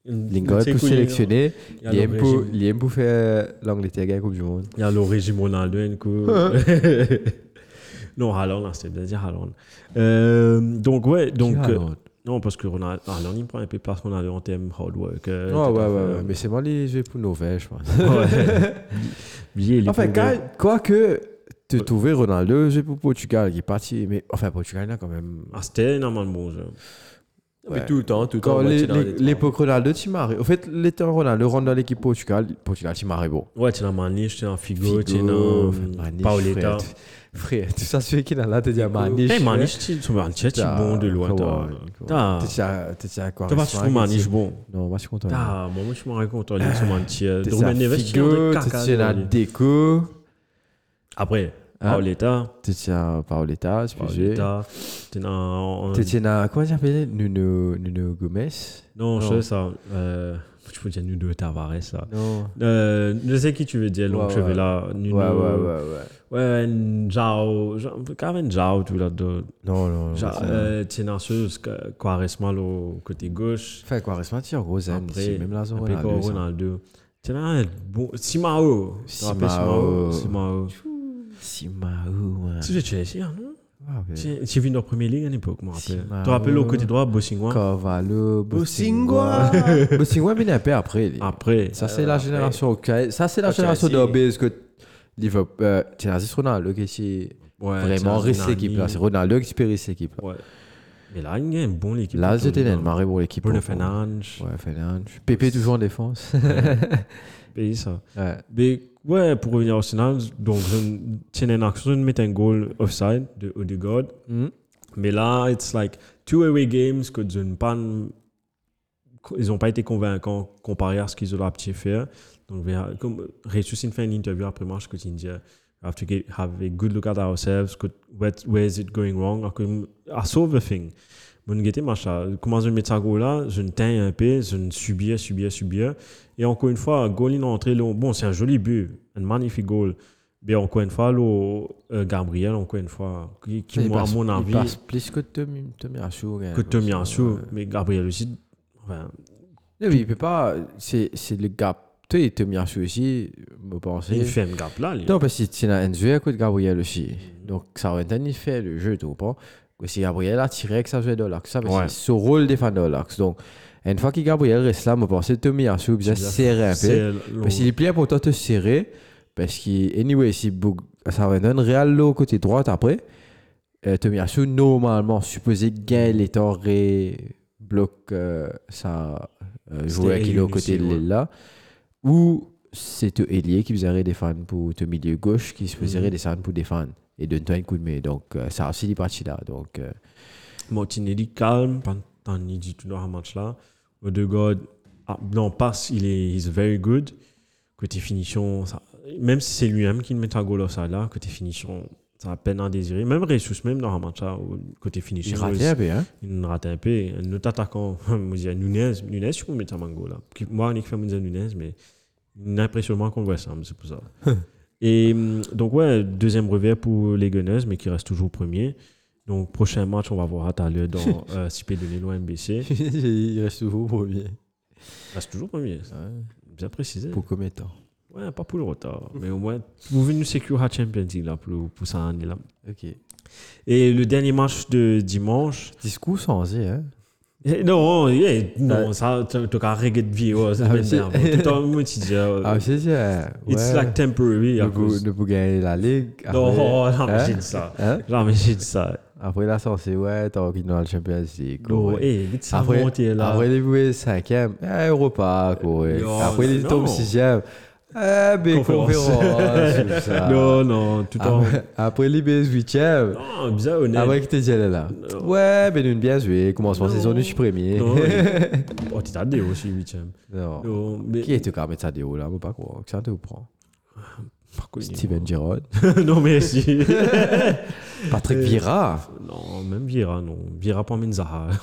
Une- Lingard c'est pour cool, sélectionner. Il a aime pour, il aime pour faire l'Angleterre la Coupe du Monde. il y a le régime Ronaldo, un coup. non, Haaland, c'était bien dire Haaland. Euh, donc, ouais, donc. Euh, non, parce que Ronaldo, Haaland, il prend un peu place Ronaldo en termes hard work. euh, Oh, tout ouais, ouais. Mais c'est moi les jouer pour Norvège, je pense. Ouais. Est Enfin, bien. quoique, tu trouvé Ronaldo, j'ai pour Portugal qui est parti. Mais enfin, Portugal, là, quand même. Ah, c'était normalement bon jeu. Mais Ouais. tout le temps, tout le temps. Quand ouais, tu trois. l'époque Ronaldo, tu marrais. Au fait, l'été Ronaldo rentre dans l'équipe Portugal, Portugal, tu marrais beau. Ouais, tu es dans Maniche, tu es dans Figo, tu es dans Maniche, Paoletta. frère. Tout ça, celui qui est là, tu dis à Maniche. Eh, Maniche, tu tu tu es bon de loin. t'as- T'as Tu sais à quoi t'as pas trouvé Maniche? Bon? Non, moi, je suis content. T'as, moi, je il sur Mantier. Tu Ruben Neves, sais tu es en de Figo, tu sais à. Deco, Après, Hein? Paoletta, tu à Paoletta, tu tu. Tu sais à, comment j'appelle Nuno, Nuno Gomes? Non, je sais ça. Euh, je peux dire Nuno Tavares, ça. Non. Euh, je sais qui tu veux dire, Ouais, donc je ouais. vais là. Nuno. Ouais, ouais, ouais, ouais. Ouais, Njao. Quand même, Njao, tout là-dedans. Non, non, non. C'est- euh, tu Quaresma au côté gauche. Enfin, tu en gros, Après, même là, ça, après, Ronaldo. Tu là, bon. Simao. Tu rappelles Simao. Simao? Simao, ouais. Tu sais, tu es ici, hein, non ouais. Es venu en première ligue à l'époque, je me rappelle. Simao. Tu te rappelles au côté droit, Bossingwa Cavallo, Bossingwa. Bossingwa. Mais il est un peu après. Après. Ça, c'est la génération. Ça, c'est la génération Chelsea. d'Obez que Liverpool. euh, C'est Nazis Ronaldo qui est Ouais, vraiment Nani. l'équipe là. C'est Ronaldo qui périt cette équipe là. Ouais. Mais là, il y a une bonne équipe. Là, c'était net, nous. marré pour l'équipe. Bruno Ouais, Fernandes. Fernandes. Pépé toujours en défense. Et ça. Ouais. Mais ouais, pour revenir au Arsenal, donc, tiens action, je mets un goal offside de Odegaard. Mhm. Mais là, it's like two away games que pas. Ils n'ont pas été convaincants comparé à ce qu'ils auraient pu faire. Donc, comme il fait une interview après match que tu dis, we have to get, have a good look at ourselves. que- Where, where is it going wrong? I saw the thing. Bon, guetter, machin. Comment je mets ça goal là? Je ne teins un peu, je ne subis, subis, subis. Et encore une fois, goal in entrée, bon, c'est un joli but, un magnifique goal. Mais encore une fois, là, euh, Gabriel, encore une fois, qui, qui Il moi, à passe- mon il avis, passe plus que Tomiyasu. même. que Tomiyasu, Ouais. mais Gabriel aussi, enfin, Non, mais il peut pas. C'est c'est le gap. Tu sais, Tomiyasu aussi, me penser. il fait un gap là. Non, parce que tu as Enzo à côté de Gabriel aussi. Donc, ça aurait été fait le jeu, tu comprends Si Gabriel a tiré que ça jouait dans l'axe, ça, c'est son rôle défendre dans l'axe. Donc, une fois que Gabriel reste là, je pense que Tomiyasu bien C'est bien. serrer un peu. Parce qu'il est plus important de te serrer. Parce que, anyway, si ça va donner Real là, côté droite après, euh, Tomiyasu, normalement, supposé gagner les temps et bloque euh, ça euh, joueur qui est au côté de là. Ou c'est Elie qui faisait défendre pour te milieu gauche, qui se faisait Mhm. descendre pour défendre et donne-toi un coup de main. Donc, euh, ça aussi, il parti là. Donc, euh, Martinelli calme pendant il dit tout dans le match là. Odegaard, ah, non, passe, il est he's very good. Côté finition, ça, même si c'est lui-même qui met un goal ça là, côté finition, ça a peine à désirer. Même Jesus, même dans le match côté finition, il ratait un peu, hein. il rate un peu. Un autre attaquant, Nunez, Nunez, je peux mettre un goal là. Moi, on est fait Nunez, mais impressionnement qu'on voit ça, c'est pour ça. Et hum, donc, ouais, deuxième revers pour les Gunners, mais qui reste toujours premier. Donc, prochain match, on va voir tout à l'heure dans euh, CP de l'Elo MBC. il reste toujours premier. Il reste toujours premier, ça. bien précisé. Pour combien de temps Ouais, pas pour le retard, mais au moins, vous venez nous sécuriser la Champions League là, pour, pour ça année là. Ok. Et le dernier match de dimanche, Discours sans hein. Eh, Non, eh, non, ça, tu as reggae de vie, ouais, ça Ah, m'énerve. c'est- Tout le dis, euh, Ah, c'est ça. it's ouais. like temporary. à Ne pour gagner la ligue. Non, après- jamais Hein? j'ai dit ça. Hein? Jamais j'ai dit ça. Après la censée, ouais, t'as envie dans le Champions League. Ouais. eh, vite ça Après, monter là. après les jouer 5e, eh, Europa, quoi. Non, Après les tombes 6e, eh, ben, Conférence. conférence. tout ça. Non, non, tout le temps. Après, après les BS 8e, Non, bizarre, honnête. après que t'es déjà là? Non. Ouais, ben, une bien joué. Commencement saison du premier. Non, oh, tu t'as des aussi, 8ème. Non. Non, mais. Qui est-ce qui a ça hauts là? Moi, pas quoi. Que ça te prend? Steven Gerrard. non, mais si. Patrick Euh, Vieira. non, même Vieira, non. Vieira pas Menzaha.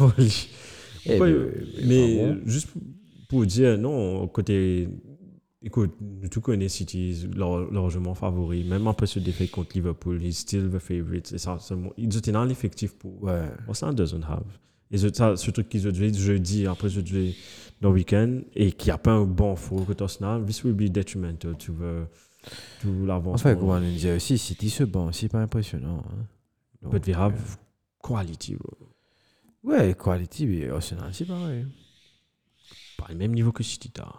Eh, ben, mais bon. juste pour dire, non, côté. Écoute, nous tous connaissons City, largement favori. Même après ce défait contre Liverpool, he's still the favorite. Et ça, ils étaient dans l'effectif pour. Ouais. Arsenal doesn't have. Et ce, ça, ce truc qu'ils ont joué jeudi, après ce joué dans le week-end, et qui a pas un bon four contre Arsenal, this will be detrimental to, the, to l'avancement. Enfin, on dit aussi, City se bat, c'est pas impressionnant. Hein. Euh, quality, bro. Ouais, quality, mais Arsenal, c'est pareil. Pas le même niveau que City, t'as.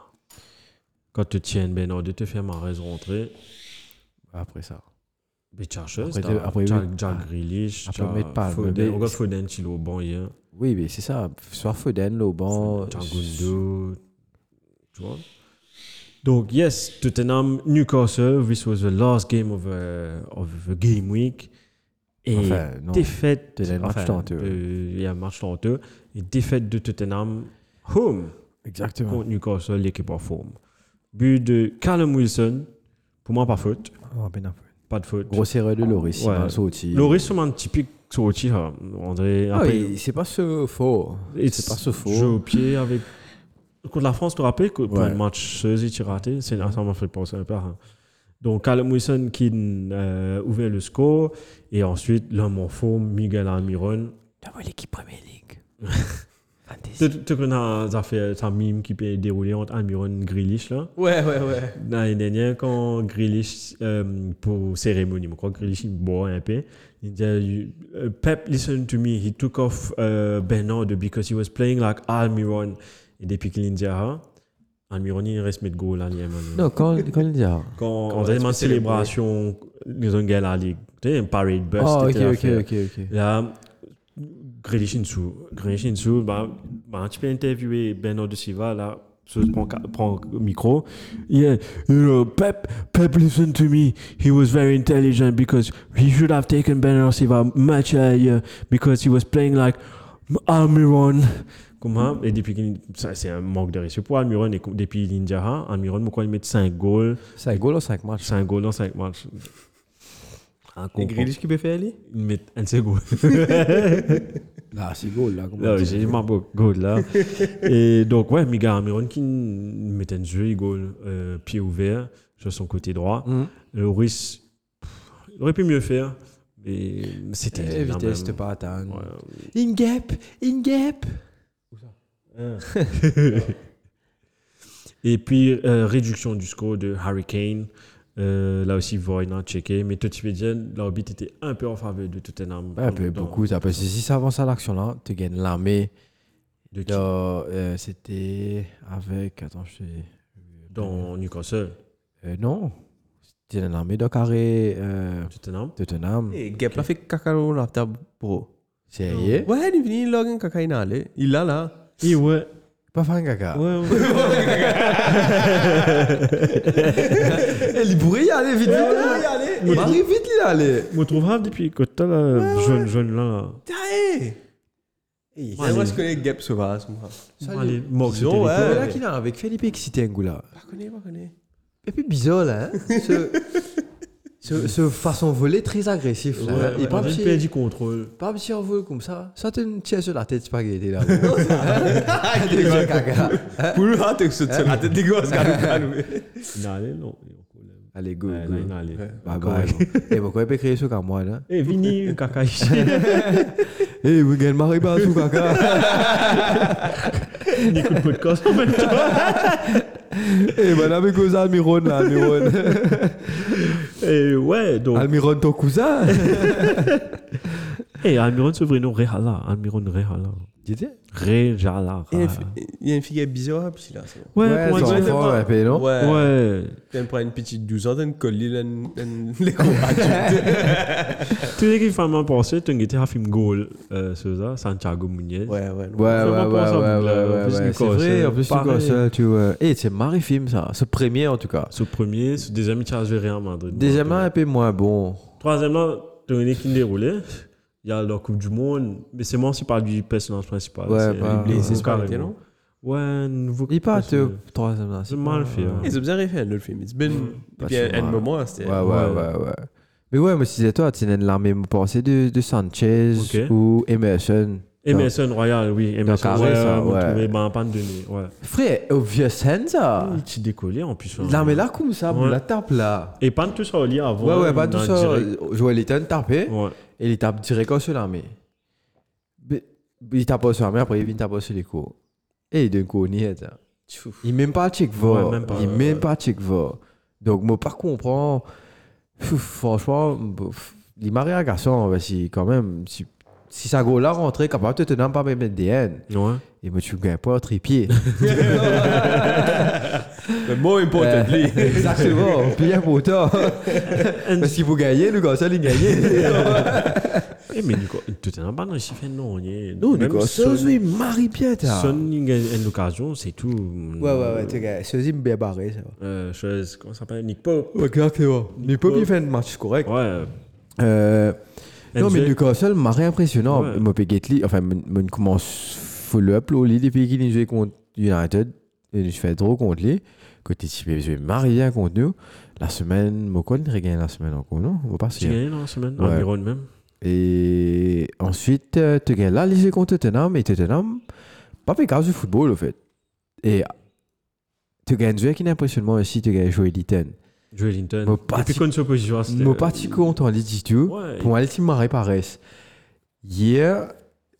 Quand tu tiens Ben de te faire ma raison rentrer, Après ça. mais chose, Après, Ah. Grealish, Foden, Foden, il est au banc hier. Oui, mais c'est ça. Soit Foden, le banc. Gundo, tu vois. Donc, yes, Tottenham, Newcastle, this was the last game of, uh, of the game week. Et Enfin, non. défaite. Match enfin, Il y a un match tenteux. Et défaite de Tottenham, home, Exactement. contre Newcastle, l'équipe en forme. But de Callum Wilson, pour moi, pas faute. Oh, ben. Pas de faute. Grosse erreur de Loris. Ouais. il m'a sorti. Loris, c'est un typique sorti, hein. André. Ah, Après, oui, c'est pas ce faux. It's C'est pas ce faux. Jeu au pied avec. Contre la France, tu te rappelles que pour Ouais. le match Seuzy, tu raté C'est ça m'a fait penser un peu. hein. Donc, Callum Wilson qui euh, ouvert le score. Et ensuite, l'homme en forme, Miguel Almiron. D'avoir l'équipe Premier League. Tu tu connais ça fait ça mime qui peut dérouler entre Almiron et Grealish là. Ouais, ouais, ouais. L'année dernière, quand Grealish, euh, pour cérémonie, je crois que Grealish il boit un peu. Il dit euh, Pep, listen to me. He took off uh, Bernard because he was playing like Almiron. Et depuis qu'il dit ah, Almiron, il reste mettre goal un moment. Non, quand, quand ah. Quand Quand on a une célébration, ils ont gagné la ligue. Tu sais, un parade bus. Oh, ok, ok, ok, ok. Là, Grealish dessous. Grealish dessous, bah, bah, tu peux interviewer Bernard de Silva, là, se prend, prend le micro. Yeah, you know, Pep, Pep, listen to me. He was very intelligent because he should have taken Bernard Silva much earlier because he was playing like Almiron. Comment Et depuis qu'il. ça, C'est un manque de respect pour Almiron. Et depuis l'India, Almiron, pourquoi il met 5 goals? 5 goals en 5 matchs. 5 goals dans 5 matchs. Un Et. Grealish qui peut faire, lui Il met un de ses goals. Là, 6 goals, là. comment Là, j'ai ma beau goal là. Et donc, ouais, Miguel Almiron qui mettait un jeu, goal, euh, pied ouvert sur son côté droit. Mhm. Le Russe, il aurait pu mieux faire, mais c'était. Eh, la vitesse, même- de gap. Et puis, euh, réduction du score de Harry Kane. Euh, là aussi, Voyna a checké. Mais suite, l'arbitre était un peu en faveur de Tottenham. Un peu, Dans- beaucoup. Ça, parce que si ça avance à l'action là, tu gagnes l'armée. De qui euh, C'était avec. Attends, je sais. Dans Newcastle. Euh, non. C'était l'armée de carré. Euh, Tottenham. Tottenham. Et Gap l'a fait caca dans la table, bro. Sérieux? Ouais, il est venu, il a inhalé. Il l'a là. Et ouais. Pas faire un caca. Ouais, ouais. Il pourrait y aller vite, vite. là. Il arrive vite, il y aller. Je me trouve grave depuis que t'as la jeune, jeune là. Tiens Eh, Moi, moi, je connais Gap Sauvage, moi. Salut. Allez, sur Disons, ouais. C'est là qu'il a avec Felipe Xitengu là. Pas connais, pas connais. Et puis bizarre là. Hein? ce, ce, ce façon volée très agressif là. Ouais, Et ouais, pas de petit, perdre du contrôle. pas petit en vol comme ça. Ça te tire sur la tête spaghetti là. Pour le hâte, c'est la tête des gosses, allé, non. Allez, go, go. là, il a allé. Bye bye. Et pourquoi il peut créer ce comme moi là Eh, Vini, caca ici. Eh, vous gagnez Marie sous caca. Il écoute podcast en même temps. Eh, madame est cause Almiron là, Almiron. Et ouais, donc. Almiron ton cousin. Eh, Almiron, c'est vrai, non, Rehala. Almiron, Rehala. Tu sais Rejala. Il y a une fi- il y a une fille qui est bizarre, puis là. c'est. Ouais, Ouais, comment son dire enfant, un non? Ouais. Ouais. Une petite 12 ans, tu une colline, une- une- les combattants. Tu sais qu'il faut m'en penser, tu as un film goal, euh, c'est ça, Santiago Muñez. Ouais, ouais. Ouais, ouais, ouais, ouais, ouais, Bougla, ouais, en plus, ouais, Nicolas, C'est vrai, en plus, pareil. Nicolas, ça, tu vois. Eh, c'est Marie film, ça. Ce premier, en tout cas. Ce premier, ce deuxième, tu as joué Madrid. Deuxièmement, un peu moins bon. Troisièmement, tu as une équipe déroulée. Il y a la Coupe du Monde, mais c'est moi aussi par du personnage principal. Ouais, c'est bah, Blessé, C'est pas carrément. arrêté, non Ouais, nouveau. Il part c'est- au troisième, là. C'est mal fait, hein. Ils ont bien fait un autre film. It's been. Pas Puis un ouais. moment, c'était. Ouais, ouais, ouais, ouais. Mais ouais, moi, si c'est toi, tu n'as l'armée me penser de, de Sanchez ou Emerson. Emerson Royal, oui. Emerson carré, Royal, ça, on ouais. ben, pas de données. Ouais. Frère, au vieux scène, ça. Il t'y décollé en plus. hein. L'armée là, comme ça, Ouais. la tape là. Et pas tout ça au lit avant. Ouais, ouais, pas tout ça. Joël Eaton tapé. Ouais. Et il tape direct sur l'armée. Mais- Il tape sur l'armée, après il vient taper sur les coups. Et d'un coup, on y est. Il même pas check va. Ouais, Il même pas check va. Donc, moi, par comprends. Pff, Franchement, bof, il m'a rien garçon, quand même, si, si ça go là rentrer, capable de te donner pas même DN. Ouais. Et moi, tu gagnes pas un trépied. Mais more importantly. Euh, Exactement, bien pour toi. Parce qu'il faut gagner, le gars, ça, il gagne. Eh, mais t'es pas dans le chiffre, non. il Non, même le gars, ça, Son- il une occasion, c'est tout. Ouais, ouais, ouais, tu gagnes. Ça, c'est bien barré, ça. Euh, chose, comment ça s'appelle? Nick Pope. Exactement. Il peut bien faire un match correct. Ouais. Euh, non, mais. Newcastle m'a impressionnant. Ouais. Moi, Gately, enfin, je commence follow-up, là, depuis qu'il a joué contre United. Et je fais trop contre lui. Côté type, je bien contre nous. La semaine, quoi, il regagne la semaine encore, non? On va pas Tu se gagnes dans la semaine. Environ même. Et ensuite, euh, tu gagnes là, il contre Tottenham. Et Tottenham, pas fait grave du football, au fait. Et tu gagnes un qui est impressionnant aussi, tu gagnes Joey Litton. Joe Linton. Moi, pas Depuis si- qu'on se position, c'était. Moi, pas si content, les dit tout. Ouais. Pour les. Hier,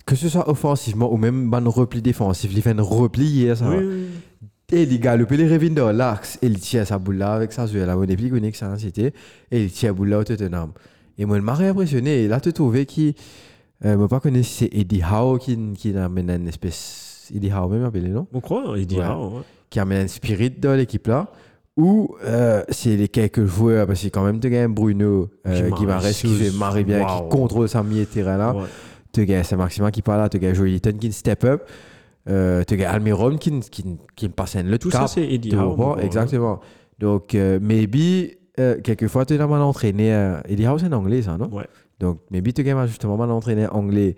que ce soit offensivement ou même le repli défensif, il fait un repli hier, ça Oui. Et il galope les revient dans l'axe et il tient sa boule là avec sa. On est plus connu que ça, c'était. Et il tient la boule là au Tottenham. Et moi, il m'a impressionné. Et là, tu trouvais qui. Euh, moi, pas connais si c'est Eddie Howe qui, qui amène une espèce. Eddie Howe, même appelé, non? On croit, dit Ouais. ah, ouais. Qui amène un spirit dans l'équipe là. Ou euh, c'est les quelques joueurs, parce que quand même, tu gagnes Bruno, euh, qui fait marrer bien, Wow. qui contrôle sa milieu de terrain là. Ouais. Tu gagnes Saint-Maximin qui parle là, tu gagnes Joey Litton qui step up. Euh, tu gagnes Almiron qui, qui, qui passe un Tout cap. ça, c'est Eddie Howe. exactement. Donc, euh, maybe, quelquefois, tu es mal entraîné. Eddie Howe, c'est en anglais, ça, non? Ouais. Donc, maybe, tu es justement mal entraîné anglais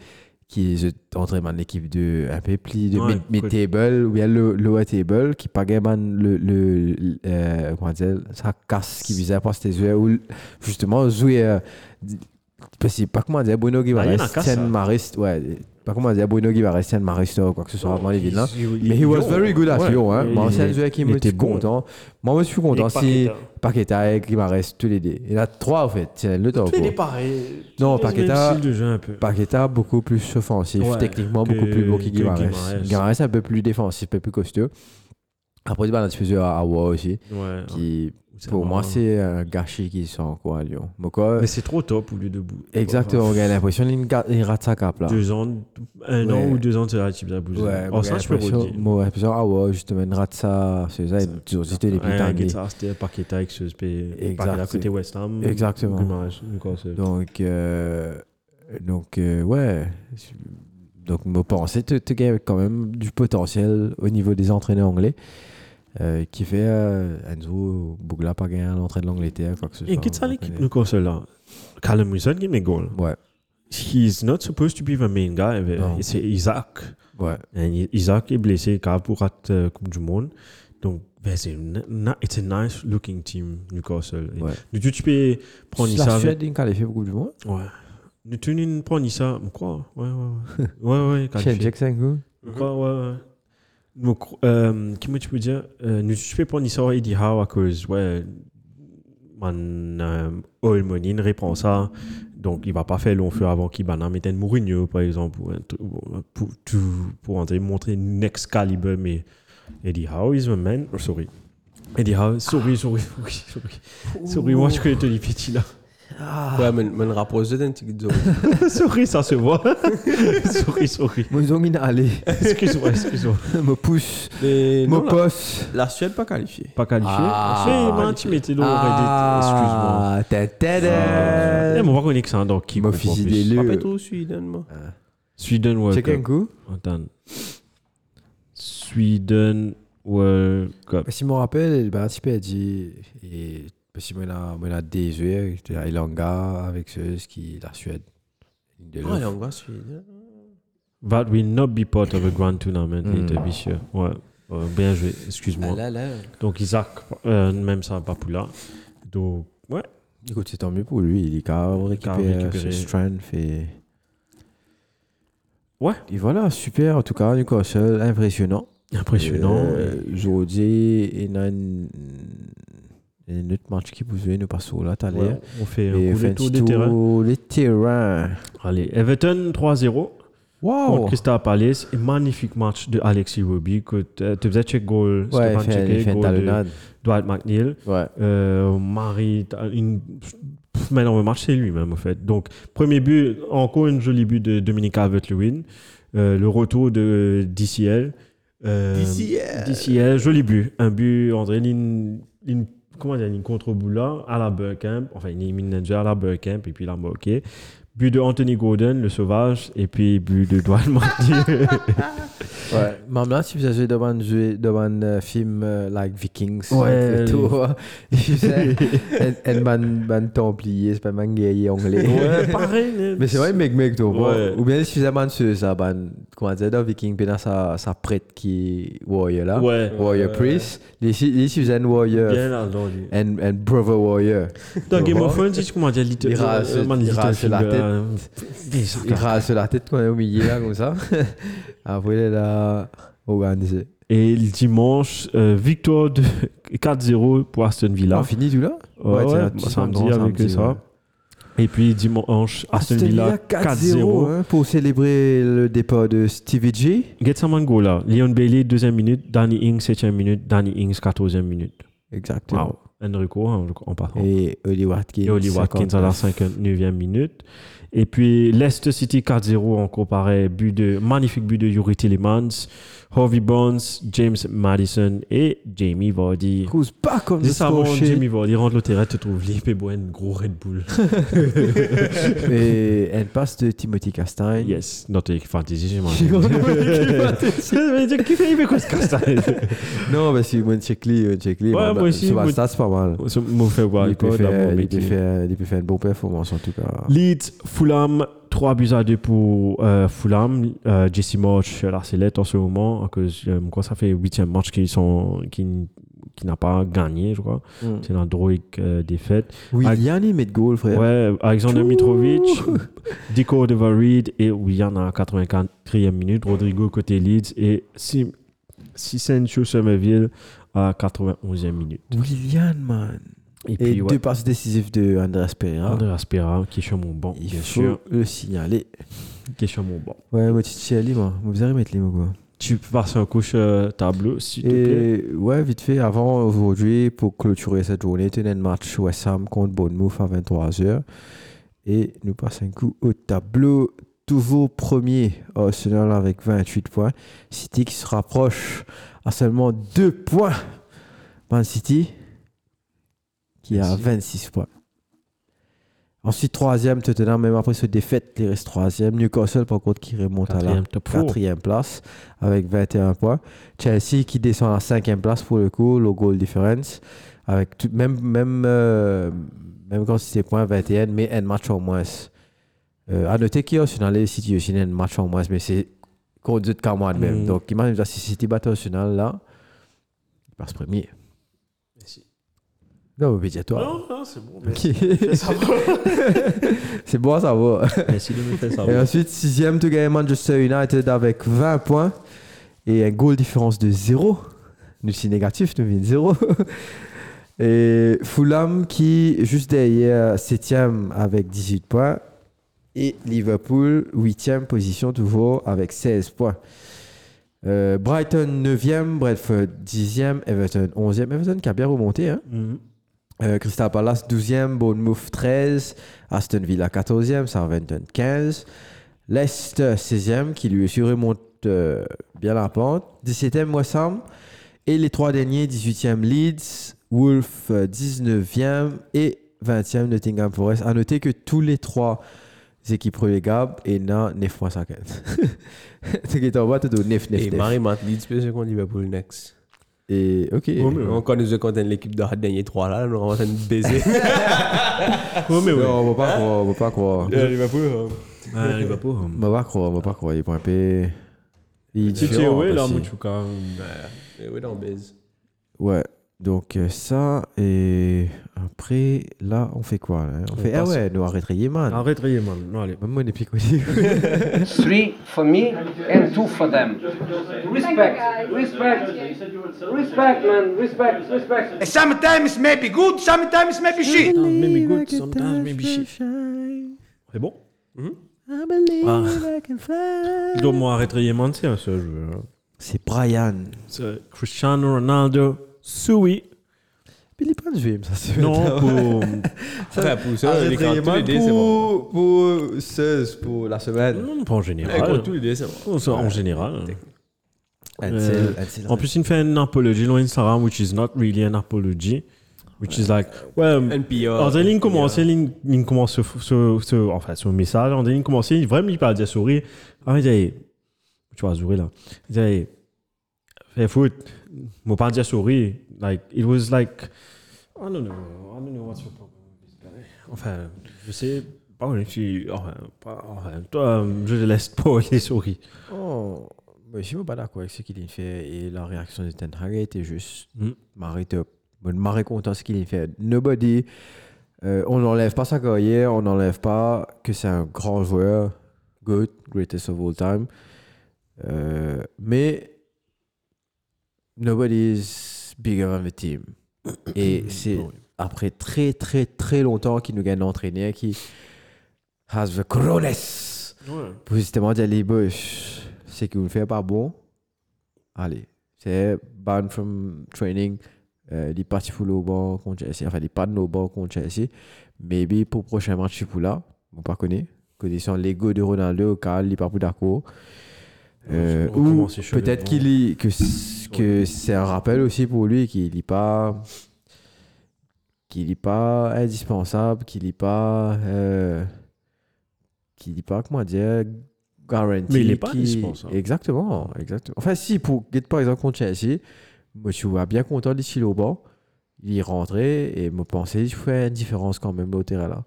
qui est entraînement de l'équipe de un peu plus de Ouais, mid- mid-table ou bien le lower table qui pas le, le, le euh, comment dire, ça casse qui visait à passer yeux ou justement jouer. euh, parce que pas comment dire, Bruno Ah, Guimaraes, ça. Tian Marist, ouais, pas comment dire, Bruno Guimaraes, Tian Marist ou quoi que ce soit avant les villes là. Il- Mais he was very good at. Lyon, hein. Il- il- qui il me était suis content. Moi, je suis content si Paqueta. Et Guimaraes, tous les deux. Il y en a trois, en fait. Le top. Tous les quoi. pareils. Non, Paqueta, beaucoup plus offensif, Ouais, techniquement que- beaucoup plus beau que. Guimaraes. Guimaraes, un peu plus défensif, un peu plus costaud. Après, il y a un petit peu à Awa aussi, Ouais. qui, pour moi, c'est un gâchis qui sont quoi à Lyon. Mais c'est trop top au lieu de bout. exactement, on a l'impression qu'il rate sa cape là. Deux ans, un an ou deux ans, tu as type à bouger. Ouais, Oh, ça, je peux redire. moi, l'impression, ah ouais, justement, il rate ça, c'est ça, une curiosité des Ouais, c'était Paqueta avec ce. Exact. Paqueta côté West Ham. Exactement. Donc, euh, donc euh, ouais. Donc, me penser, tu tu gagnes quand même du potentiel au niveau des entraîneurs anglais. Euh, qui fait euh, Enzo Bougla pas gagné l'entrée de l'Angleterre, quoi que ce soit. Et quitte ça, l'équipe connaît. Newcastle là? Callum Wilson qui met goal. Ouais, He's not supposed to be the main guy. Non. C'est Isaac. ouais. Et Isaac est blessé car pour la Coupe du Monde. Donc, ben, c'est it's a nice looking team, Newcastle. Et Ouais. Du coup, tu peux prendre La ça. Suède, il qualifié beaucoup du monde? Ouais. Nous tu peux prendre ça. Quoi Ouais, ouais, ouais. ouais, ouais. Shane qualifié. Jackson, Ouais, ouais, ouais. Donc, euh, comment tu peux dire euh, Nous tu peux prendre ça Eddie Howe à cause, ouais, man, euh, Oil Money ne répond ça. Donc, il va pas faire long feu avant qu'il banne mettre un Mourinho, par exemple, pour, pour montrer next caliber. Mais Eddie Howe is the man. Oh, sorry. Eddie Howe, sorry, sorry, sorry, sorry. Sorry, moi, je connais Tony Petit là. Ouais, mais mais rapproche d'un petit zone. sorry, ça se voit. sorry, sorry. Moi, ils ont mis aller. Excuse-moi, excuse-moi. Me pousse. Mais Me non, la, Suède pas qualifiée. Pas qualifié. Ah. C'est man, tu mettais dans. Excuse-moi. Ah, ta Eh, ta mais on va connaître ça dans qui pour fusillé plus. le- Pas trop Suède, moi. Sweden World Check un coup. Attends. Sweden World Cup. Si je me rappelle, ben, un petit peu, elle dit. Et parce que moi, on a des yeux, c'était Ilanga avec ceux qui la Suède. De Ah, va Suède. That will not be part of a grand tournament Mm. later this year. Ouais. Euh, bien joué, excuse-moi. Ah. Donc Isaac, euh, même ça, pas pour là. Donc, ouais. Écoute, c'est tant mieux pour lui. Il est capable de récupérer strength et. Ouais. Et voilà, super. En tout cas, Newcastle, impressionnant. Impressionnant. Euh, Aujourd'hui, il y une- un autre match qui vous jouez, nous passons là, t'as Ouais, on fait un Et coup de fait tour des terrains. Les terrains. Allez, Everton 3-0 contre Wow! Crystal Palace. Et magnifique match de Alexis. Que euh, tu faisais check goal, Ouais, Stéphane une goal de. Dwight McNeil. Ouais. Euh, Marie, une. Mais non, le match, c'est lui-même, en fait. Donc, premier but, encore un joli but de Dominique Calvert-Lewin. Euh, le retour de DCL. Euh, DCL. DCL, joli but. Un but, André, ligne- comment dire, une contre-boule là, à la Burkamp. Enfin, une manager à la Burkamp, et puis il a marqué. But de Anthony Gordon, le sauvage, et puis but de Dwight McNeil. Ouais. Même là, si vous avez devant un jeu, devant un euh, film euh, like Vikings, Ouais. et tout, un- un man, man templier, c'est pas un guerrier anglais. ouais, pareil. mais- c'est vrai, mec, mec. Ouais. Ou bien, si vous avez ce, ça, ban, comment dire, dans Viking, dans sa, sa prête qui est warrior là. Ouais. Warrior priest. Les, un warrior, Bien entendu. un, un brother warrior. Dans Game of Thrones, tu comment dire, Little, Il rase- euh, il Little rase la tête. Il rase la tête quand on est au milieu là, comme ça. Après, il est là, organisé. Et le dimanche, euh, victoire de 4-0 pour Aston Villa. On finit tout là? Ouais, tiens, ouais, petit samedi pardon, avec samedi, ça. Et puis dimanche, Aston Villa Villa 4-0. hein, pour célébrer le départ de Stevie G. Getsaman Gola, Leon Bailey, deuxième minute, Danny Ings, septième minute, Danny Ings, quatorzième minute. Exactement. Wow. Enrico en, en passant. Et Oli Watkins. Et Oli Watkins à la 59e minute. Et puis Leicester City 4-0 encore pareil. But de, magnifique but de Yuri Tillemans, Harvey Barnes, James Madison et Jamie Vardy. Cause pas comme ça. Jamie Vardy rentre le terrain, te trouve libre et boit un gros Red Bull. Et elle passe de Timothy Castagne. yes, notre fantasy, j'ai mangé. Ça il fait quoi ce castagne? Non, mais si moi, check-li, euh, check-li. Ouais, mais moi aussi, Sur moi- ma stat, c'est pas mal. Ça il peut faire une bonne performance en tout cas. Leeds, Fulham, 3 buts à 2 pour euh, Fulham. Euh, Jesse March, la sellette en ce moment, euh, quoi, ça fait 8e match qu'ils sont, qui, qui n'a pas gagné, je crois. C'est une droïque euh, défaite. William, il met de goal, frère. Ouais, Alexander Mitrovic, Dico de Reed et William à 84e minute, Rodrigo côté Leeds et Sim- Somerville à 91e minute. William, man. Et Et puis, deux passes décisives de Andrés Pereira. André Aspera qui est sur mon banc, Il bien faut sûr. le signaler. Qui est sur mon banc. Ouais, moi, tu sais, Ali, moi. Vous mettre quoi. Tu peux passer un couche euh, tableau, s'il te plaît. Ouais, vite fait, avant aujourd'hui, pour clôturer cette journée, as un match West Ham contre Bournemouth à 23h. Et nous passons un coup au tableau. Toujours premier, Arsenal avec 28 points. City qui se rapproche à seulement 2 points. Man City qui a Merci. 26 points. Ensuite, troisième, Tottenham, même après ce défaite, il reste troisième. Newcastle, par contre, qui remonte à la Quatrième place avec 21 points. Chelsea qui descend à la cinquième place pour le coup, le goal difference. Avec tout, même, même, euh, même quand c'est points 21, mais un match en moins. Euh, à noter qu'il y a Arsenal City aussi un match en moins, mais c'est contre camarades même. Mm. Donc imagine si City bat Arsenal là, il passe premier. Non, mais dis-toi. Non, non, c'est bon. c'est bon à savoir. Merci de me faire Et ensuite, sixième, tu gagnes Manchester United avec 20 points et un goal différence de 0. Nous, c'est négatif, nous, vient 0. Et Fulham qui, juste derrière, 7 avec 18 points. Et Liverpool, 8 position toujours avec 16 points. Euh, Brighton 9e, Bradford 10e, Everton 11e. Everton qui a bien remonté. Hein? Mhm. Euh, Crystal Palace 12e, Bournemouth 13, Aston Villa 14e, Southampton 15, Leicester 16e qui lui aussi remonte euh, bien la pente, 17e West Ham et les trois derniers 18e Leeds, Wolf euh, 19e et 20e Nottingham Forest. À noter que tous les trois équipes relégables et 9.50. Ce qui est en bas, tout au 9 9 Et 9. Marie Matt Leeds, Liverpool next. Et ok. Ouais, mais- On connaît nous quand l'équipe de dernier 3 là, nous on va de baiser. Ouais, mais ouais. Non, on va pas croire, on va pas croire. Liverpool. Ah, Liverpool. On va pas croire, on va pas croire. Il est. Il est tu es ouais, là, Mouchouka. Dans baise. Ouais. Donc euh, ça, et après, là, on fait quoi là? On On fait, ah ouais, nous arrêter Yéman. Arrête, man. Non, allez. Même moi, on est piqué. Three for me and two for them. Respect, respect, respect, man, respect, respect. Sometimes maybe good, sometimes maybe shit. Maybe good, sometimes maybe shit. C'est bon? Ah. Je dois moi arrêter man, c'est un seul jeu. hein. C'est Brian. C'est Cristiano Ronaldo, Sui. Mais il est pas de jouer, ça c'est Non, pour. Après, pour ça, les cartes, les c'est bon. pour, pour 16 pour la semaine. Non, pas en général. tous les dés, c'est bon. En général. Ansel. En plus, il fait une apology sur Instagram, which is not really an apology. Which is like, ouais, NPR. En ligne commencé, ligne, commence ce, enfin, ce message, en ligne commencé, vraiment, il parle de souris. Ah, il dit, tu vas sourire là. Il dit, fais foot, moi pas dire souris. Like, it was like, I don't know, I don't know what's your problem with this guy. Enfin, je sais pas, je suis, enfin, pas, enfin, toi, je te laisse pas les souris. Oh, moi, je suis pas d'accord avec ce qu'il a fait et la réaction de Ten Hag était juste Mm. top. Moi, marré content ce qu'il a fait. Nobody, euh, on n'enlève pas sa carrière, on n'enlève pas que c'est un grand joueur, good, greatest of all time. Euh, mais nobody is bigger than the team. Et c'est Oui. après très très très longtemps qu'il nous gagne l'entraîneur qui has the cojones pour justement dire les boys, c'est que vous ne faites pas bon. Allez, c'est ban from training. Euh, il est parti pour le banc contre Chelsea. Enfin, il est pas de nos bancs contre Chelsea. Maybe pour le prochain match, je suis là. On pas connaît. Condition l'ego de Ronaldo cas, il n'est pas pour d'accord. Euh, ou les peut-être qu'il est, que, que c'est un rappel aussi pour lui qu'il n'est pas qu'il n'est pas indispensable, qu'il n'est pas euh, qu'il n'est pas comment dire garanti. Mais il est pas indispensable. Exactement, exactement. Enfin si pour get par exemple contre Chelsea, moi je suis bien content d'ici au banc. Il est rentré et me pensais qu'il fait une différence quand même au terrain là.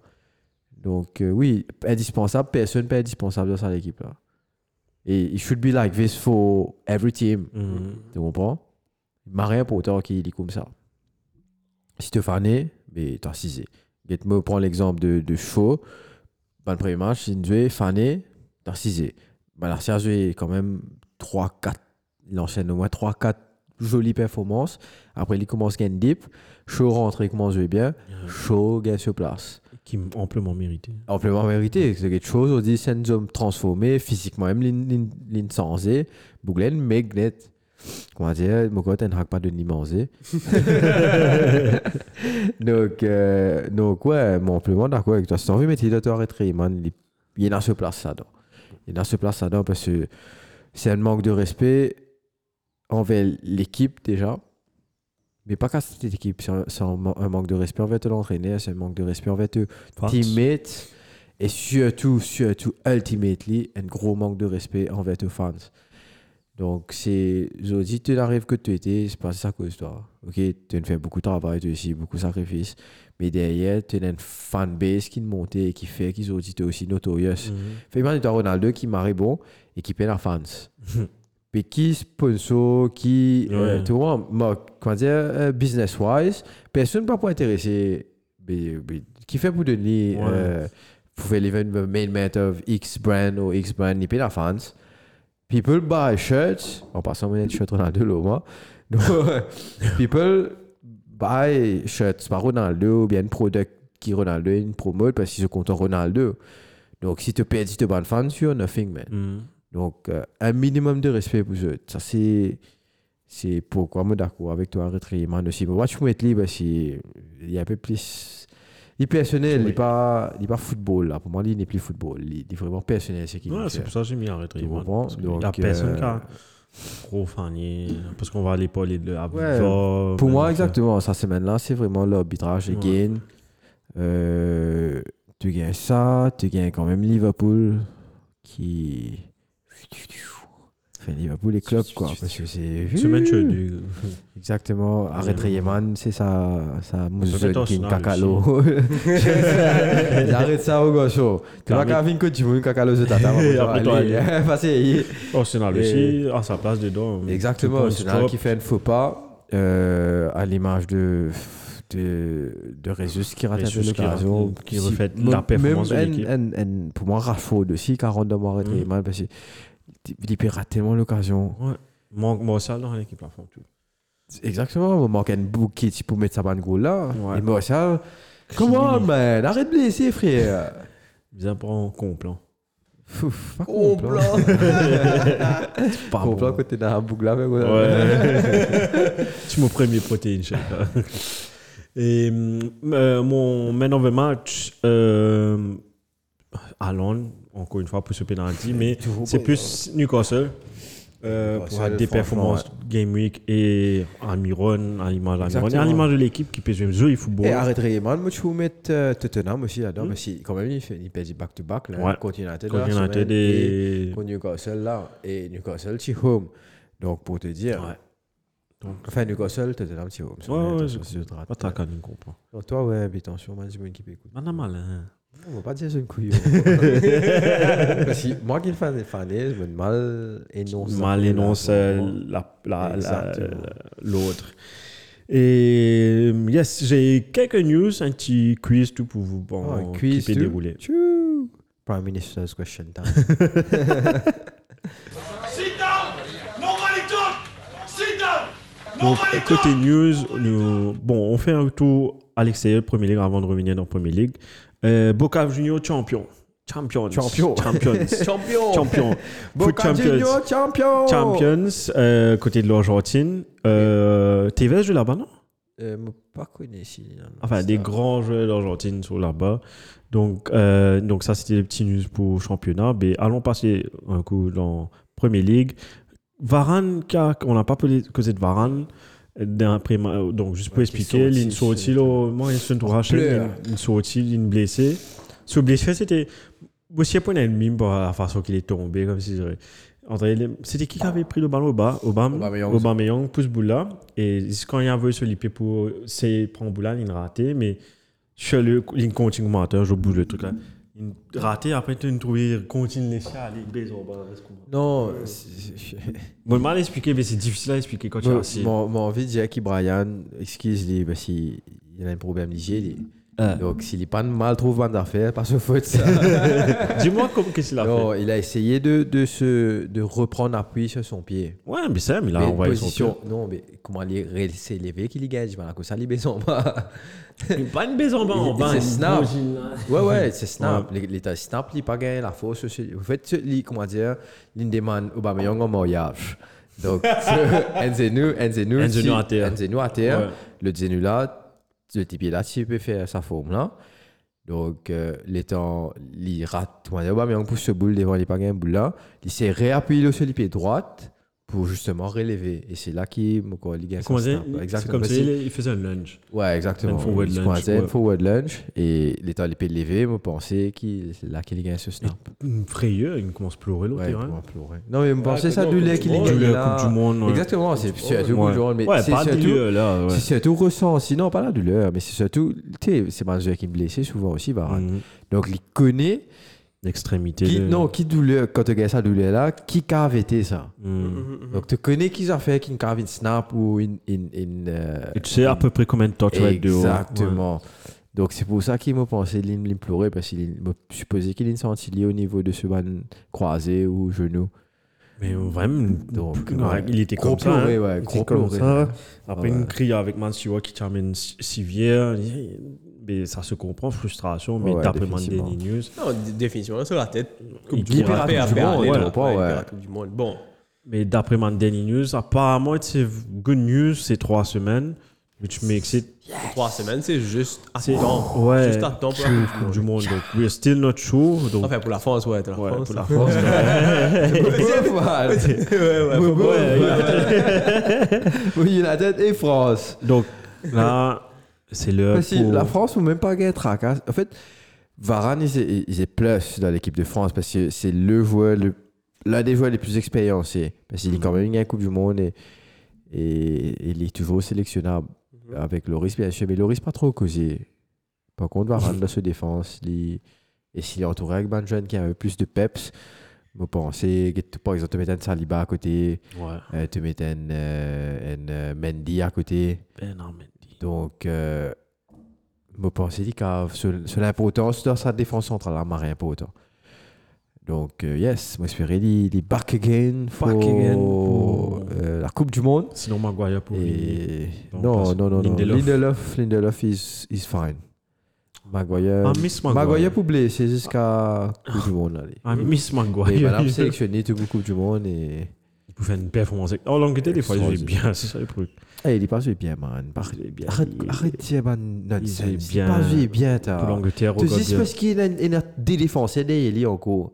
Donc euh, oui, indispensable, personne pas indispensable dans cette équipe là. Et it should be like this for every team. Mhm. Tu comprends? Il m'a rien pour autant qu'il est comme ça. Si tu fané, mais t'as cisé. Get me prends l'exemple de, de Shaw. Dans le premier match, il jouait fané, t'as cisé. Ben, L'arcia a joué quand même 3-4. Il enchaîne au moins 3-4 jolies performances. Après, il commence à gagner deep. Shaw rentre, il commence à jouer bien. Shaw gagne sur place. Qui amplement mérité. Amplement mérité. C'est quelque chose, on dit, c'est un homme transformé physiquement, même l'in sensé. Bouglen, Megnet. Comment dire, mon côté, n'a pas de nimansé. donc, euh, donc, ouais, mon amplement d'accord avec toi. Si tu as envie de mettre le arrêter, man, il, il est dans ce place ça dedans. Il est dans ce place ça dedans parce que c'est un manque de respect envers l'équipe déjà. Mais pas qu'à cette équipe, c'est un, manque de respect envers l'entraîneur, c'est un manque de respect envers tes teammates et surtout, surtout, ultimately, un gros manque de respect envers tes fans. Donc, c'est, je dis, tu n'arrives que tu étais, c'est pas ça cause toi. Ok, tu as fait beaucoup de travail, tu as aussi beaucoup de sacrifices, mais derrière, tu as une fanbase qui monte et qui fait qu'ils ont dit, tu es aussi notorious. Fait mal, tu as Ronaldo qui marre bon et qui paie la fans. Mais qui sponsor, qui. euh, Ouais. tu vois, moi, comment dire, euh, business-wise, personne ne peut pas intéresser. Mais, mais qui fait pour donner. Ouais. Euh, pour faire l'event main event of X brand ou X brand, paye la fans. People buy shirts. En passant, on shirt Ronaldo, là, moi. Donc, people buy shirts par Ronaldo ou bien un product qui Ronaldo, une promote parce qu'ils sont contents Ronaldo. Donc, si tu perds, si tu ban fans, you're nothing, man. Mhm. Donc, euh, un minimum de respect pour eux. Ça, c'est. c'est pourquoi moi d'accord avec toi, Retrieman aussi. Mais moi, je peux mettre libre parce qu'il y a un peu plus. Il est personnel, il n'est pas, il football. Là. Pour moi, il n'est plus football. Il est vraiment personnel, c'est Ouais, c'est pour ça que j'ai mis un comprends? Il n'y a personne euh, qui a trop fanier. Parce qu'on va aller parler de Ouais, Pour moi, ça. exactement, cette semaine-là, c'est vraiment l'arbitrage. Ouais. Again, euh, tu gagnes ça, tu gagnes quand même Liverpool qui. Enfin, Liverpool et club, quoi. Parce que c'est. Semaine chaude. Exactement. Arrête Rayman, c'est ça. Ça qui snap cacalo. Arrête ça au gauche. Tu vas qu'à venir que tu veux. Oh, c'est là Et- aussi, à sa place dedans. Exactement, stop. qui fait un faux pas, euh, à l'image de, de, de Rezus qui rate Jesus qui qui refait la performance de même l'équipe. Pour moi, Rashford aussi, 40 de mois arrêté mal parce qu'il il rater tellement l'occasion. Ouais. Mon sale dans l'équipe, là, font tout. Exactement, il manque un bouquet pour mettre sa bonne goal là. Ouais. Et moi, ça, comment, man, arrête de blesser, frère. Bien pour un complant. Fouf, pas complet. Pas Complet bon. côté dans la boucle là, mais ouais. C'est mon premier protéine shake. Et euh, mon man of the match, euh, Alon, encore une fois pour ce penalty, mais c'est plus Newcastle. Euh, pour des performances Game Week et Almiron, à l'image d'Almiron. Et l'image de l'équipe qui peut jouer jouer au football. Et arrête Rayman, moi, je vais mettre euh, Tottenham aussi là-dedans, Mm. mais si, quand même, il, fait, il du back-to-back, là, Ouais. United, Contre là, semaine, et- contre Newcastle, là, et Newcastle, c'est home. Donc, pour te dire, Ouais. Donc, enfin, Newcastle, Tottenham, c'est home. Ouais, ouais, Attention, je- je rate. pas ta canne, comprend. Donc, toi, ouais, mais attention, moi, je veux une équipe écoute. Pas mal, hein. On va pas dire c'est une couille. Moi qui le fan fané, je me mal énonce. mal énonce euh, la- la- l'autre. Et euh, yes, j'ai quelques news, un petit quiz tout pour vous bon, Oh, un qui quiz peut tout. dérouler. Tchou. Prime Minister's question time. Sit down! Nobody talk! Sit down! Donc, Nobody côté news, nous, bon, on fait un tour à l'extérieur de Premier League avant de revenir dans Premier League. Euh, Boca Junior champion. Champions. Champion. Champions. Champion champion. Foot Boca champions. Junior champion! Champions, euh, côté de l'Argentine. Euh, Tevez joue là-bas, non? Euh, pas connu ici. non, Enfin, ça. des grands joueurs d'Argentine sont là-bas. Donc, euh, donc ça, c'était les petits news pour championnat. Mais allons passer un coup dans Premier League. Varane, on n'a pas parlé de Varane. D'un pré- donc, juste pour expliquer, il sorti, moi, il racheté, pleure. il sorti, il blessé. Ce blessé, c'était. Aussi, point un mime pour la façon qu'il est tombé, comme si. C'était qui qui avait pris le ballon au bas? Obama, Aubameyang. Pousse Boula. Et quand il a voulu se liper pour. C'est prendre Boula, il a raté, mais sur le il continue commentaire, je bouge le truc là. A raté, après, tu as trouvé, continue de laisser aller, baiser Non, c'est- Bon, mal expliqué, mais c'est difficile à expliquer quand tu es Mon- envie de dire que Brian, excuse-lui, parce qu'il il a un problème d'hygiène. Ah. Donc, s'il n'est pas mal trouve bonne affaire, pas sa faute. Ça. Dis-moi comment qu'est-ce qu'il a non, fait. il a essayé de, de, se, de reprendre appui sur son pied. Ouais, mais ça, mais il a envoyé son position, non, mais comment il est s'élever qu'il y gagne, voilà, que ça libère son bas. pied. Pas une baise en bas, en Il- bas. c'est snap. là. Ouais, ouais, c'est snap. L'état snap, il n'a pas gagné la force. En fait, il, comment dire, il demande Aubameyang en mariage. Donc, Enzenu, Enzenu, Enzenu à terre. Enzenu à terre. Ouais. Le Zenu là, le type là, s'il peut faire sa forme là. Donc, euh, l'étant, il rate, dire, Aubameyang pousse ce boule devant, il n'a pas gagné un boule là. Il s'est réappuyé sur le pied droite pour justement relever. Et c'est là qu'il dire snap. C'est Exactement. comme si il il faisait un lunge. Ouais, exactement. Un forward lunge, pointait, un ouais. forward lunge. Et l'état, il peut lever, moi, pensais qu'il, c'est là qu'il gagne ce snap. Une frayeur, il commence à pleurer l'autre Ouais, terrain. pleurer. Non, mais je Ouais, pensais ça Coupe du du lait Monde. qu'il Ouais, gagne Du là. Coupe du Monde. ouais. Exactement, c'est surtout Ouais. le jour, mais Ouais, c'est pas de là. ouais. c'est surtout ressenti. Non, pas la douleur, mais c'est surtout, tu sais, c'est joueur qui est blessé souvent aussi. Mhm. Donc, il connaît, L'extrémité. qui, de- non, qui douleur, quand tu gagnes sa douleur là, qui a arrêté ça? Mhm. Donc, tu connais qui a fait, qui a fait une snap ou une. une, une, euh, Et tu sais à peu près combien de touch va être de haut. Exactement. Donc c'est pour ça qu'il m'a pensé de l'implorer parce qu'il m'a supposé qu'il est senti lié au niveau de ce ban croisé ou genou. Mais vraiment, Donc, ouais, ouais. il était comme ça. hein. ouais, Il était comme ça. Après, Ouais. une crie avec Man Stewart qui termine Sivière. Mais ça se comprend, frustration. Mais Ouais, définitivement. dernier news, Non, définitivement, sur la tête. Coupe Il du monde. perd la après, après, ouais, ouais, ouais. la Coupe du Monde. Bon, Mais d'après mon dernier news, apparemment, c'est good news ces trois semaines, which makes it. Trois semaines, c'est juste à c'est- temps. Ouais, Juste à temps pour la la Coupe du Monde. Donc, we're still not sure. Donc, Enfin, pour la France, ouais, la ouais, France. pour la France. ouais, ouais, pas- Oui, United et France. donc, là, c'est pour... la France ou même pas gagné tracasse. En fait, Varane, il est, il est plus dans l'équipe de France parce que c'est le joueur, le- l'un des joueurs les plus expérimentés. Parce qu'il est quand même gagné la Coupe du Monde et, et, il est toujours sélectionnable avec Loris, bien sûr. Mais Loris, pas trop causé. Par contre, Varane, dans sa défense, il- et s'il est entouré avec jeune qui a un peu plus de peps, je pense que, par exemple, te mettre un Saliba à côté, Ouais, euh, te mettre un, euh, un, euh, Mendy à côté. Bernard Mendy. Donc, euh, je pense que sur l'importance de sa défense centrale, là, m'a rien pour autant. Donc, euh, yes, moi, j'espère qu'il est back again pour Back again pour- euh, la Coupe du Monde. Sinon, Maguire pour. Et... Non, non, non, non. Lindelof. Lindelof, Lindelof is, is fine. Maguire, Ah, Miss Maguire. Maguire pour blesser jusqu'à Coupe du Monde. Là. Ah, Miss Maguire. madame sélectionné tout Coupe du Monde et... Il peut faire une performance. Oh, l'Angleterre, des fois, il Extraordinaire. bien. C'est ça le truc. Eh, il est pas joué bien, man. Par- Il est bien. Arrête, Il- arrête man, il joue Il est bien. pas joué bien, t'as. Pour l'Angleterre, Tu regarde sais, bien. parce qu'il a une- il a des défenseurs derrière lui encore.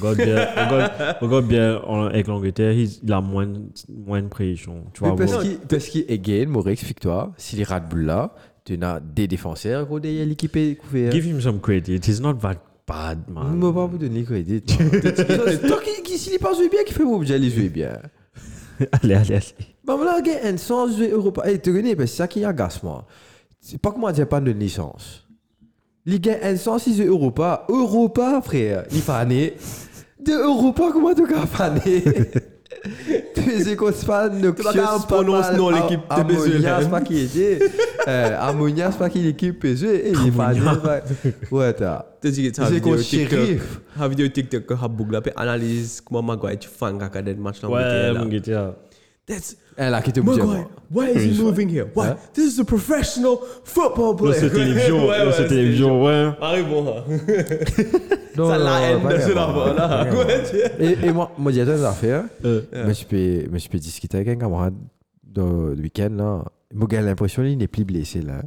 Regarde bien, regarde, regarde bien en- avec l'Angleterre, il il a moins, moins de pression. Tu Mais vois, parce voir. qu'il, parce qu'il, again, moi, explique-toi, s'il est Red Bull là, tu as des défenseurs gros, derrière l'équipe est couverte. Give him some credit. He's not that bad, man. Je ne vais pas vous donner le crédit. Qu'il, qu'il- s'il n'est pas joué bien, qu'il fait mon objet, il joue bien. allez, allez, allez. Bah voilà, gars, un sens jouer Europa. Eh, tu connais, c'est ça qui agace moi. C'est pas que moi, j'ai pas de licence. Ligue 1, un sens, il joue Europa. Europa, frère. Il année. De Europa, comment tu vas faire Tu pas Noxious, Tu mal. non, l'équipe de Am- Bézouel. Ammonia, c'est pas qui était. Euh, Ammonia, c'est pas qui l'équipe PSV. Et il est pas- Ouais, t'as. Tu tu as C'est quoi, vidéo TikTok. shérif La vidéo TikTok que Habbouk là, puis analyse comment Maguire tu fais un caca de match là. Ouais, mon gars. That's Elle a quitté le budget. Maguire. Why is he moving here? Why? Hein? This is a professional football player. c'est télévision. Ouais, ouais, c'est télévision, ouais. Arrive bon. hein. Ça la haine de ce là. Ouais, Et, et moi, moi, a deux affaires. Euh, Mais je peux, mais je peux discuter avec un camarade de, le week-end. Là. Moi, j'ai l'impression qu'il n'est plus blessé. Là.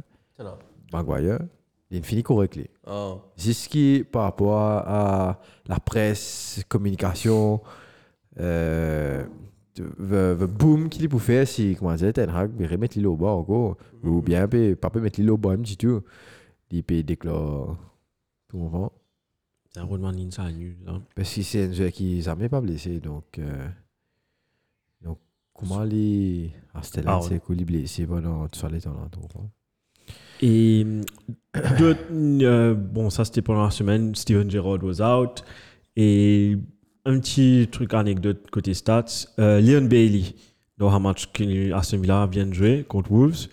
Maguire, il est fini correct. lui. Oh. C'est ce qui, par rapport à la presse, communication, euh, le, le boom qu'il faire si, comment dire, Ten Hag, il remettre l'île au bas encore. Ou bien, peut- pas peut mettre l'île au un petit peu. Il peut déclarer tout le monde. C'est un Rodman Insa nul, là. Parce que c'est un joueur qui jamais pas blessé. Donc, euh, donc comment les. Ah, c'était là, Ah, c'est est blessé pendant tout ça les temps là. hein. Et euh, bon, ça c'était pendant la semaine. Steven Gerrard was out. Et un petit truc anecdote côté stats. Euh, Leon Bailey, dans un match que Aston Villa vient de jouer contre Wolves,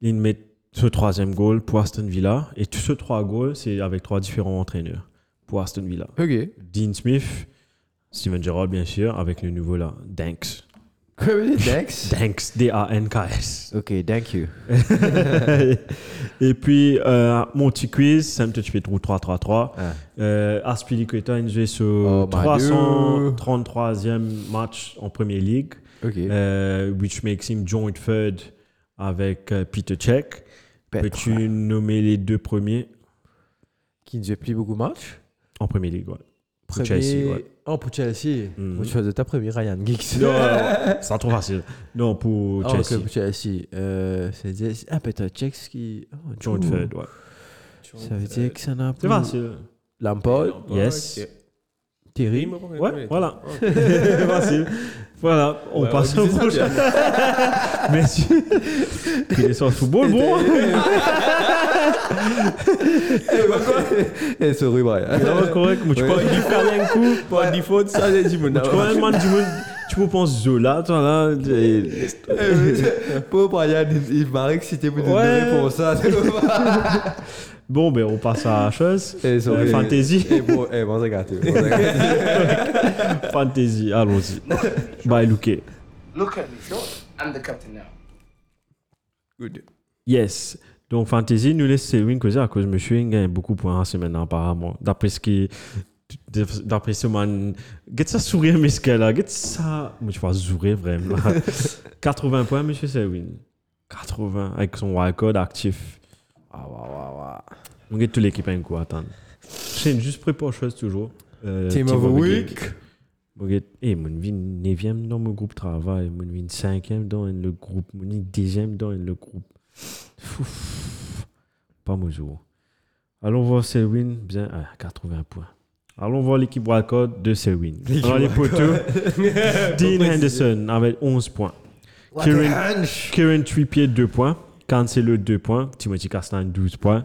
il met ce troisième goal pour Aston Villa. Et tous ces trois goals, c'est avec trois différents entraîneurs pour Aston Villa. Ok. Dean Smith, Steven Gerrard, bien sûr, avec le nouveau là, Danks. Thanks. Danks, D-A-N-K-S. ok, thank you. Et puis, euh, mon petit quiz, c'est un petit peu 3-3-3. Ah. Euh, il jouait sur Oh, my 333e match en Premier League, Ok. euh, which makes him joint third avec euh, Peter Cech. Peux-tu nommer les deux premiers? Qui ne joue plus beaucoup de matchs? En Premier League ouais. Premier- Chelsea, ouais. Oh, pour Chelsea. Mhm. Moi, tu ta première Ryan Giggs. Non, c'est trop facile. Non, pour Chelsea. ok, pour Chelsea. Euh, ça veut dire. Ah, qui. Oh, Joe. third, ouais. Ça veut dire que ça n'a C'est plus- facile. Lampard, Yes. Thierry. Ouais, voilà. Facile. Voilà, on Ouais, passe au c'est prochain. Merci. Il est sur le football, bon. Sorry, Brian. Non, correct, mais tu Ouais. peux il fait un coup. Par défaut, ça, Tu vois, man, tu penses Zola, toi là. et- Pour Brian, il, que c'était pour donner ça. Bon, ben on passe à la chose. Euh, fantasy. Bon, gâté. Fantasy, allons-y. Bye, Luke. Look at me. No, I'm the captain now. Good. Yes. Donc, Fantasy, nous laisse Selwyn causer à cause de monsieur, il gagne beaucoup de points en semaine, apparemment. D'après ce qui. d'après ce man, get ça sourire, mais ce qu'elle a, get ça. Moi, je vois sourire vraiment. 80 points, monsieur Selwyn. 80, avec son wildcard actif. Ah, ouais, ouais, ouais. On get toute l'équipe à un coup, attendre. C'est juste prépa chose toujours. Euh, Team of the week. Gars, eh, mon vie 9e dans mon groupe travail, mon vie 5e dans le groupe, mon vie 10e dans le groupe. Fouf. Pas mon jour. Allons voir Selwyn, bien à 80 points. Allons voir l'équipe wildcard de Selwyn. Alors les poteaux, Dean Henderson avec 11 points. Kieran, Kieran Trippier 2 points. Cancelo 2 points. Timothy Castagne 12 points.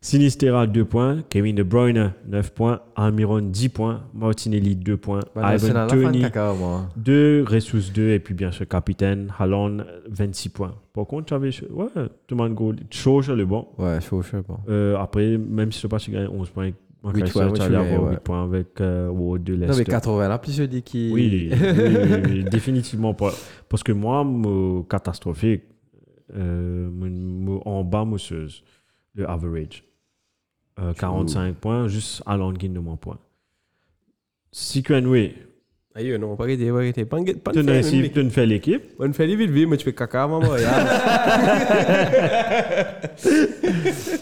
Sinistera 2 points. Kevin De Bruyne 9 points. Almiron 10 points. Martinelli 2 points. Bah, Ivan Tony caca, moi. 2, Ressus 2 et puis bien sûr capitaine Haaland 26 points. Par contre, tu avais ouais, tout le monde goal chaud sur le banc. Ouais, chaud, bon. Euh, après, même si tu pas tu gagnes 11 points, Huit Manchester, points, tu tu avoir gagnes, 8 ouais. points avec euh, Ward de Non, mais Leicester. 80, là, plus je dis qui. Oui, oui, oui, oui, définitivement pas. Parce que moi, mon catastrophique, euh, en bas, mousseuse, le average. Euh, 45 points, juste à l'anguille de mon point. Si Quenway, Aïe, non, pas arrêter, pas arrêter. Pas pas tu de mais- de faire l'équipe, On fait vite vite, mais tu fais caca, maman.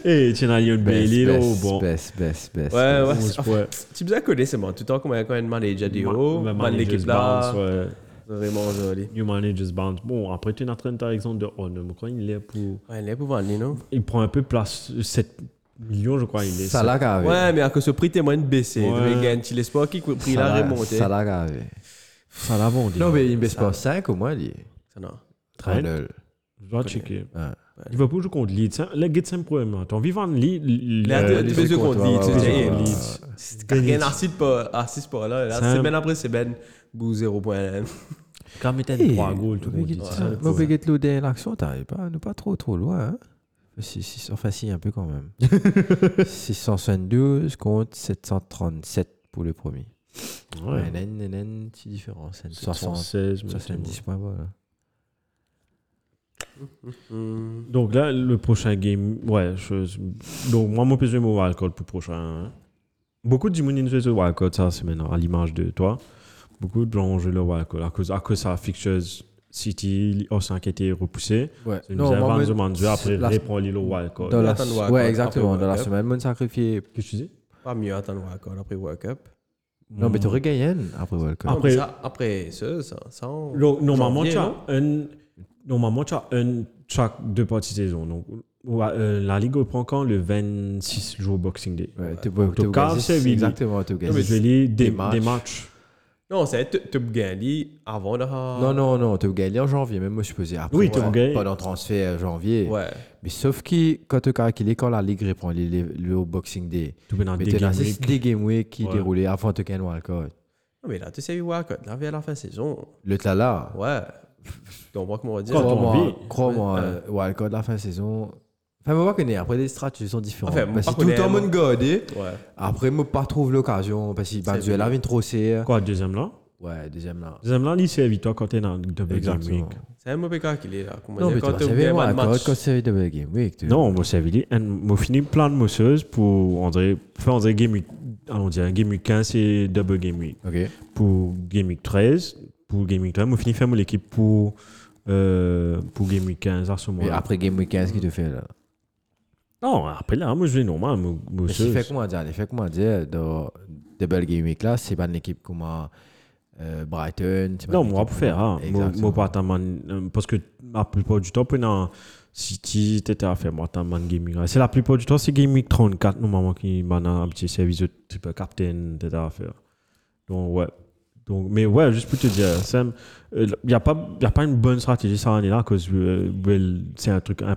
et tu as Lyon Best, Bailey, là, bon. best, best, best. Ouais, ouais. 11 points. Tu me connais, c'est bon. Tout le temps, comme quand un manager dit, oh, l'équipe là, vraiment joli. New manager's bounce. Bon, après, tu as notre Alexandre de Honor. Quand il est pour. Ouais, il est pour vendre, non? Il prend un peu place, 7 millions, je crois, il est. Ça l'a gavé. Ouais, mais à cause ce prix, t'es moins de baisser. Ouais. Tu gagnes, tu laisses pas qui prix l'a l'a- remonté? Ça l'a gavé. Ça l'a vendu. Non, mais il ne baisse pas 5 au moins, lui. Ça, non. Trent. Je dois checker. Ouais. Liverpool joue contre Leeds. hein? Le Leeds, c'est un problème. hein. Envie de vendre Leeds. Là, le- tu les fais ce contre Leeds. C'est rien assis pas, assis pas là. Là, C'est un- semaine après, c'est ben, bout 0 point. Quand même, t'as Hey, 3 goals, tout le monde dit ça. Je vais loader l'action, t'arrives pas, nous pas trop, trop loin. Hein? Si, si, enfin, si, un peu quand même. 672 contre 737 pour le premier. Ouais, petite différence. nen, 60, 76, mais 70 points, voilà. Donc là, le prochain game, ouais, je- donc moi, mon PSV, mon wildcard pour le prochain. hein. Beaucoup de gens ont joué le wildcard, ça, c'est maintenant à l'image de toi. Beaucoup de gens ont joué le wildcard à cause, à cause ça, fixtures City, Arsenal qui a été repoussé. Ouais. Vanzo me- Manzo, après, la- reprend l'île au wildcard. dans la, ouais, exactement. Dans la semaine, moi, sacrifié. Qu'est-ce que tu dis? Pas mieux attendre Cup après World Cup. Non, mais tu gagné après World Cup. Après- ça, après ça, ça, ça on- Donc, normalement, janvier, tu as un, normalement, tu as un chaque deux parties saison. Donc, ouais, euh, la Ligue reprend quand? Le 26 jours Boxing Day. Ouais, tu Donc, peux tu as Séville. Exactement, tu mais gagnes. je vais lire des, des des matchs. Non, c'est tu tu gagnes avant de. Non, non, non, tu gagné en janvier. Même moi, je faisais après. Oui, tu ouais, gagné. Pendant le transfert janvier. Ouais. Mais sauf que quand tu calcules, quand la Ligue reprend le Boxing Day, Tu mais des tu game as week. des Game Week qui déroulaient avant de gagner World Cup. Non, mais là, tu sais, Cup, là, vers la fin de saison. Le là là. Ouais. Donc, moi, comment on va dire Crois-moi, euh, Card la fin de saison. Enfin, moi, je connais. Après, les stratégies sont différentes. Enfin, moi, parce que pas tout le temps, mon gardé. Ouais. Après, moi, pas trouve l'occasion. Parce que vrai. vient trop serrer. Quoi, deuxième là? Ouais, deuxième là. Deuxième là, il c'est victoire quand tu es dans le double game week. C'est un mauvais cas qu'il est là. Non, dire, mais quand c'est match. quand c'est Double Game Week. Non, moi, c'est évident. Moi, fini plein de mosseuses pour, faire on dirait game week, on dirait game week 15 et double game week. Ok. Pour game week 13, pour game week 13, moi, fini faire mon équipe pour, euh, pour game week 15 à ce Et moment-là. après Game Week 15, qui te fait là? Non, après là, moi, je vais normal, moi, Mais si mosseuse. fait comment dire fait comment dire Dans Double Game Week là, c'est pas une équipe comme euh, Brighton. c'est pas Non, moi, pour faire, hein. Moi, moi, pas tellement, euh, parce que la plupart du temps, pendant City, t'étais à faire, moi, tellement de game week. C'est la plupart du temps, c'est game week 34, normalement, qui m'a un petit service de type captain, t'étais à faire. Donc, ouais. Donc, mais ouais, juste pour te dire, Sam, il n'y a, pas- y a pas une bonne stratégie cette année-là, parce que euh, well, c'est un truc euh,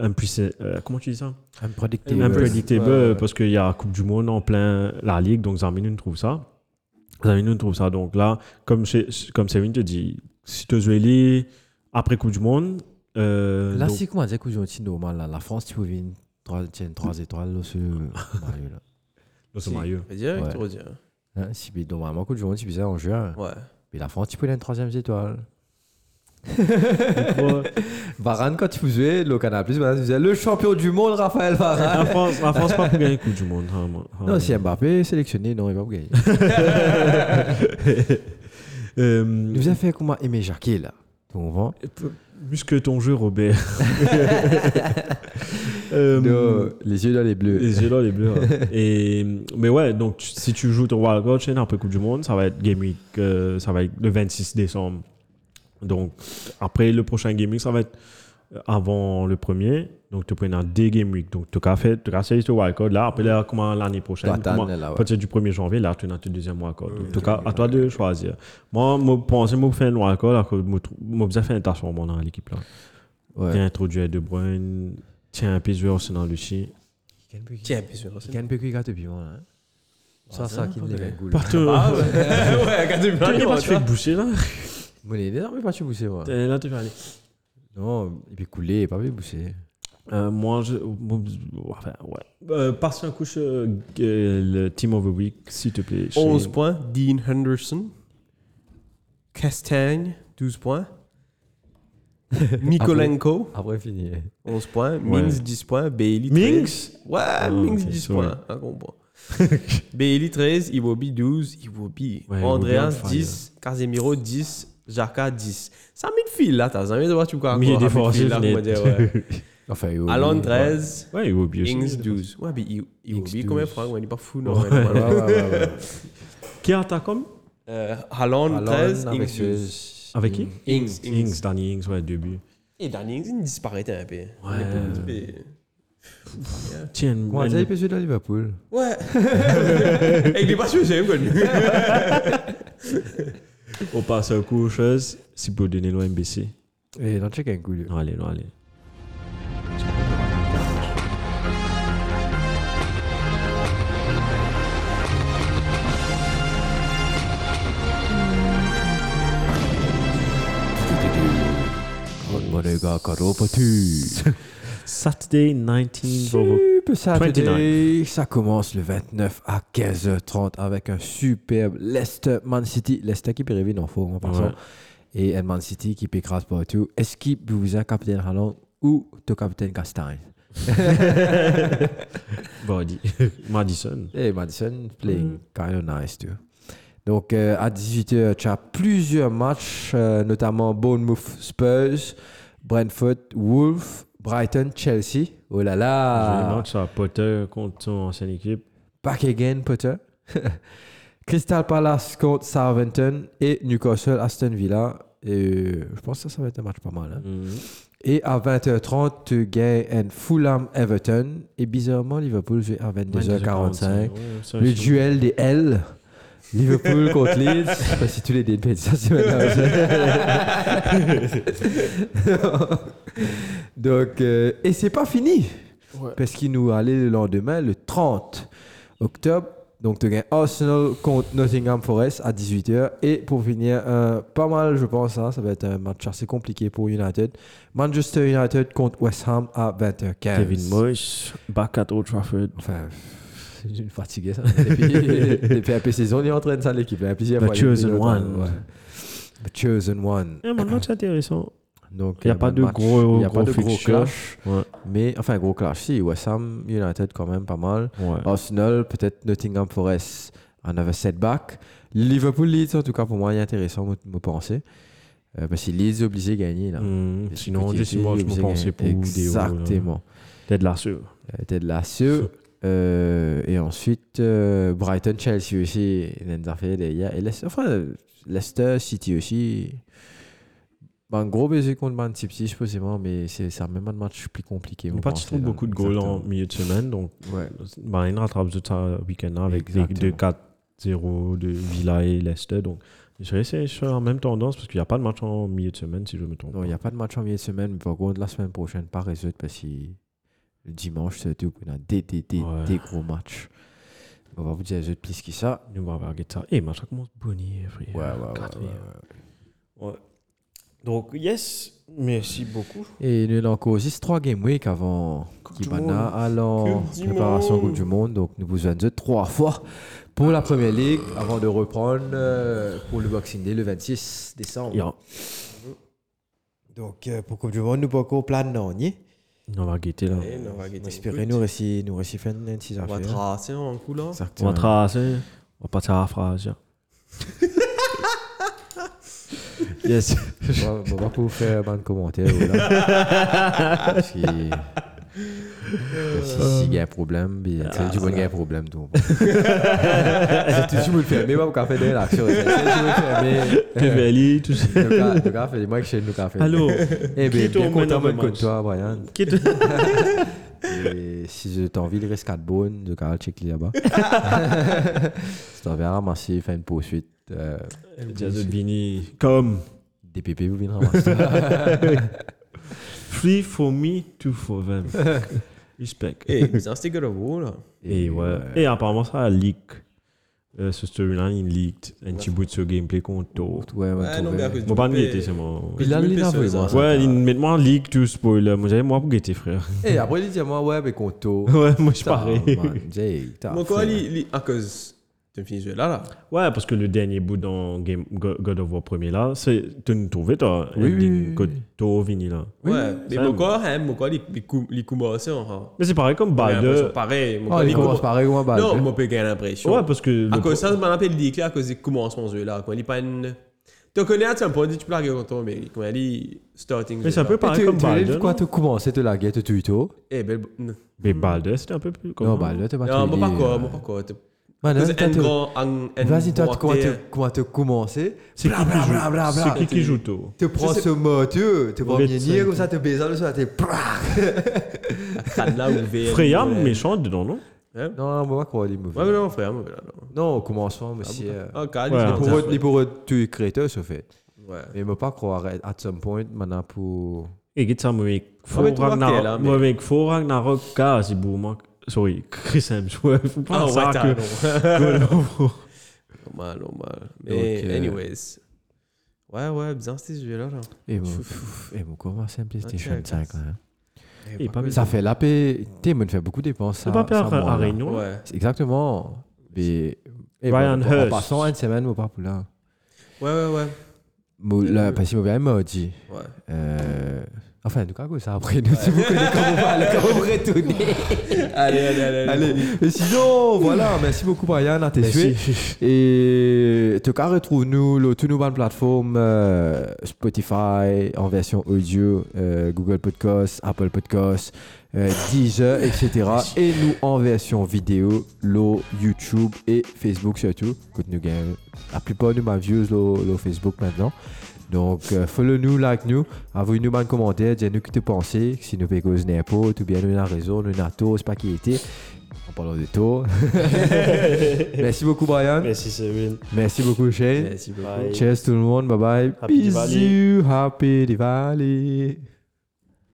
impuissant. euh, comment tu dis ça? Unpredictable. Unpredictable, Ouais, parce qu'il y a la Coupe du Monde en plein la Ligue, donc Zaminoun trouve ça. Zaminoun trouve ça. Donc là, comme, chez, comme Sévin te dit, si tu joues après Coupe du Monde, euh, Là, donc- c'est comment dire que c'est normal là. La France, tu peux venir une trois, tiens, trois étoiles là, sur maillot, là. là, c'est Si. maillot. Je veux dire, Ouais. tu veux dire. Hein, si puis normalement, coup de jour, tu fais ça en juin. Ouais. Puis la France, tu peux aller une troisième étoile. Varane, quand tu jouais, le Canal Plus, tu disais le champion du monde, Raphaël La Varane. France, la France pas pour gagner le Coupe du Monde. hein. Non, si Mbappé est sélectionné, non, il va pas gagner. Euh, Il nous a fait comment aimer Jacquet, là. Tu comprends plus que ton jeu, Robert. Euh, Les yeux dans les bleus. Les yeux là, les bleus. hein. Et, mais ouais, donc tu- si tu joues ton wildcard chain après Coupe du Monde, ça va être Game Week, euh, ça va être le 26 décembre. Donc après le prochain Game Week, ça va être avant le premier. Donc tu prends des Game Week. Donc tu as fait, tu as essayé ton wildcard là. Après là, comment l'année prochaine, comment- là, ouais. à partir du 1er janvier, là tu as ton deuxième wildcard. Donc en tout cas, à toi de choisir. Moi, je pense que je fais un wildcard, là, que je faire un tâche dans l'équipe là. Ouais. Tiens, introduire De Bruyne, tiens un peu joueur aussi. Tiens, bien sûr. Il gagne peu qu'il gâte moi, hein. Ça, ça, qui me lève goût. Partout. Ah ouais, ouais, regarde Tu n'es pas fait boucher là Mon idée, non, mais pas tu bousser, moi. T'es Là, tu vas aller. Non, il peut couler, pas bousser. Euh, moi, je. Enfin, ouais. Euh, passe un sur euh, le Team of the Week, s'il te plaît. Shane. 11 points. Dean Henderson. Castagne, 12 points. Mikolenko, Après, fini. 11 points. Ouais. Mings, 10 points. Bailey, 13. Mings? Ouais, Mings, ok, 10 sorry. points. Ah, comprends. Bailey, 13. Iwobi, 12. Iwobi. Ouais, Andreas, Iwobi on fire. 10. Casemiro, 10. Jaka, 10. Ça midfield là, t'as jamais de voir tu quoi. Milieu défensif, là, on net. dire, ouais. Enfin, il Alon, 13. Ouais, il va bien. Ings, 12. Ouais, mais I- Iwobi, combien 12. francs Ouais, Il est pas fou, non. Qui attaque comme Euh, Alon 13. avec Ings, 12. ce- Avec qui? Ings. Ings, Danny Ings, ouais, deux buts. Et Danny Ings, il disparaît un peu. Ouais. Tiens, Comment il peut jouer dans Liverpool? Ouais. Et il est pas sûr, c'est inconnu. on passe un coup aux choses. Si pour donner MBC. Et non, check un coup, lui. Non, allez, non, allez. Bon, les gars, Karopatu. Saturday 19 over. Super Saturday. 29. Ça commence le 29 à 15h30 avec un superbe Leicester Man City. Leicester qui peut arriver dans le fond en passant. Ouais. Et un Man City qui peut écraser partout. Est-ce qu'il vous a capitaine Haaland ou ton capitaine Castagne Body. Madison. Et Madison playing kind of nice too. Donc euh, à 18h, tu as plusieurs matchs, euh, notamment Bournemouth Spurs, Brentford Wolves, Brighton Chelsea. Oh là là! match à Potter contre son ancienne équipe. Back again, Potter. Crystal Palace contre Southampton et Newcastle Aston Villa. Et euh, je pense que ça, ça va être un match pas mal. hein. Mhm. Et à 20h30, tu gagnes Fulham Everton. Et bizarrement, Liverpool joue à 22h45. Ouais, c'est un Le duel des L. Liverpool contre Leeds. Je sais pas si tous les DNP ça c'est maintenant. Donc, euh, et c'est pas fini. Parce qu'il nous allait le lendemain, le 30 octobre. Donc, tu gagnes Arsenal contre Nottingham Forest à 18h. Et pour finir, un- pas mal, je pense, hein, ça va être un match assez compliqué pour United. Manchester United contre West Ham à 20h15. Kevin Moyes, back at Old Trafford. Enfin, une fatigué ça. Depuis, depuis un peu saison, il est en train de ça l'équipe. hein. Plusieurs The fois, il chosen pilote, one. ouais. The chosen one. Maintenant, c'est intéressant. Donc, Il y a euh, pas de match. gros- il y a gros pas de gros clash. Ouais. Mais, enfin, gros clash. Si, West Ham, United quand même pas mal. Ouais. Arsenal, peut-être Nottingham Forest, on avait setback. Liverpool Leeds, en tout cas, pour moi, il est intéressant, me, me penser. Euh, parce que Leeds est obligé de gagner. Là. Les Sinon, je me obligés de pensais pour Exactement. Peut-être la sûre. Euh, Ted Lasso. Euh, et ensuite, euh, Brighton, Chelsea aussi, affaires derrière. Et Leicester, enfin, Leicester, City aussi. Ben, gros baiser contre Man City, supposément, mais c'est même un match plus compliqué. Il vous n'y a pas pensez, trop là. beaucoup de goals en milieu de semaine. Donc, Ouais. bah, il rattrape tout ça week-end avec des Exactement. 2-4-0 de Villa et Leicester. Donc, je sur la même tendance parce qu'il n'y a pas de match en milieu de semaine, si je me trompe. Non, il n'y a pas de match en milieu de semaine, mais par contre, la semaine prochaine, pas résoudre parce que le dimanche, c'est tout. On a des, des, des, Ouais. des gros matchs. On va vous dire les autres plus que ça. Nous, on va regarder ça. Et match ça commence bonnier, frère. Ouais, ouais, ouais, Quatrième. ouais, Ouais. Donc, yes, merci beaucoup. Et nous avons encore juste trois game week avant du Kibana Monde. allant Coupe du préparation Monde. Coupe du Monde. Donc nous vous avons trois fois pour la Première Ligue avant de reprendre euh, pour le Boxing Day le 26 décembre. Ja. Donc, euh, pour Coupe du Monde, nous pas encore plan non, ni? On va guetter là. On va guetter Espérer une nous réussir faire une petite On va tracer en coup là. On va tracer. On va partir à la phrase. ja. yes. On va- pas pour faire un commentaire. Parce que. Si il y a un problème, ben, c'est du bon il y a un problème. tout. C'est toujours le faire de l'action. C'est toujours le. Keveli, tout ça. Le gars, le fait moi que je nous café. Allô. Eh bien, Qui bien content le de toi, Brian. Et si je t'envie, il reste 4 bonnes, je vais checker là-bas. Si t'en viens ramasser, faire une poursuite, euh, Bini. Comme. des pépés, vous venez ramasser. Free for me, two for them. Respect. Eh, bizarre, c'était God of War là. Et ouais. Et apparemment, ça a leak. Euh, ce storyline, il leaked. Un petit bout de ce gameplay. Ouais, ouais, non, mais Moi, pas guetter, c'est mon. Il a. Ouais, il met moi leak, tout spoiler. Moi, j'avais moi pour guetter, frère. Et après, il dit à moi, ouais, mais. Ouais, moi, je. Moi, quoi, li- li- à cause. Tu finis ce jeu là là. Ouais, parce que le dernier bout dans Game Go- God of War premier là, c'est tu nous trouvais toi Oui, oui, que toi vini là. Ouais, mais moi, quoi, hein, moi, quoi, les les commencent en. Mais c'est pareil comme l'impression Baldur. pareil. moi, Oh, les commence commencent- pareil un balle. Non, moi, j'ai l'impression. Ouais, parce que À cause ça, je m'appelle leak là, à cause du commencement ce jeu là. Quand il pas une. Tu connais à un point, tu peux la regarder contre toi, mais quand il dit starting. Mais ça peut tu, comme tu Baldur. quoi, non? tu commençais de la guerre, tu tues tout. Eh, ben. Non, Mais Baldur c'était un peu plus comme Non, t'es pas moi, tué, pas quoi, euh, moi, pas quoi. Tu- Vas-y, toi, comment tu comment tu commencé C'est qui qui joue bla, bla, bla. C'est qui qui joue toi Tu prends ce moteur, tu vas Red bien Sun. dire comme ça, tu baises le soir, tu. Freya, méchant dedans, non? Hein? Non, moi, pas croire les Ouais, mauvais. non, moi, là, non. Non, au commencement, monsieur. calme, Ouais, c'est. Pour comme eux, ça. les pour eux, tu es créateur, ce fait. Ouais. Mais moi, pas croire, at some point, maintenant, pour. Et qui ça moi avec Ah, tu là, Ragnarok, moi avec Faux Ragnarok, car c'est beau moi. Sorry, Chris Hemsworth. Ah. God of War. Normal, normal. Mais, Donc, euh, anyways. Ouais, ouais, bizarre, ce jeu-là, là. Et mon, et mon comment c'est un PlayStation Ok, 5 hein. Et pas Ça fait la paix. Tu me fait beaucoup de dépenses. C'est pas peur à là. Réunion. Ouais. Exactement. Mais. et Ryan bon, En Hurst. passant une semaine, moi, pas pour là. Ouais, ouais, ouais. Moi, là, Parce que moi, bien, il m'a dit. Ouais. Euh... Enfin, en tout cas, ça après, nous, si vous connaissez comment on va retourner. Allez, allez, allez. Allez, et sinon, voilà, merci beaucoup, Brian, à tes suites. Et en tout cas, retrouve-nous sur toutes nos bonnes plateformes euh, Spotify en version audio, euh, Google Podcast, Apple Podcast, euh, Deezer, etc. Et nous en version vidéo, lo YouTube et Facebook surtout. Écoute, nous gagnons la plupart de ma views sur Facebook maintenant. Donc, euh, follow-nous, like-nous, envoyez-nous un commentaire, dites-nous ce que tu pensez, si nous payons n'importe ou bien nous avons raison, nous avons tort, c'est pas qui était. En parlant de tort. Merci beaucoup, Brian. Merci Cyril. Merci beaucoup, Shane. Merci beaucoup. Bye. Cheers tout le monde. Bye bye. Happy. Bisous. Happy Diwali.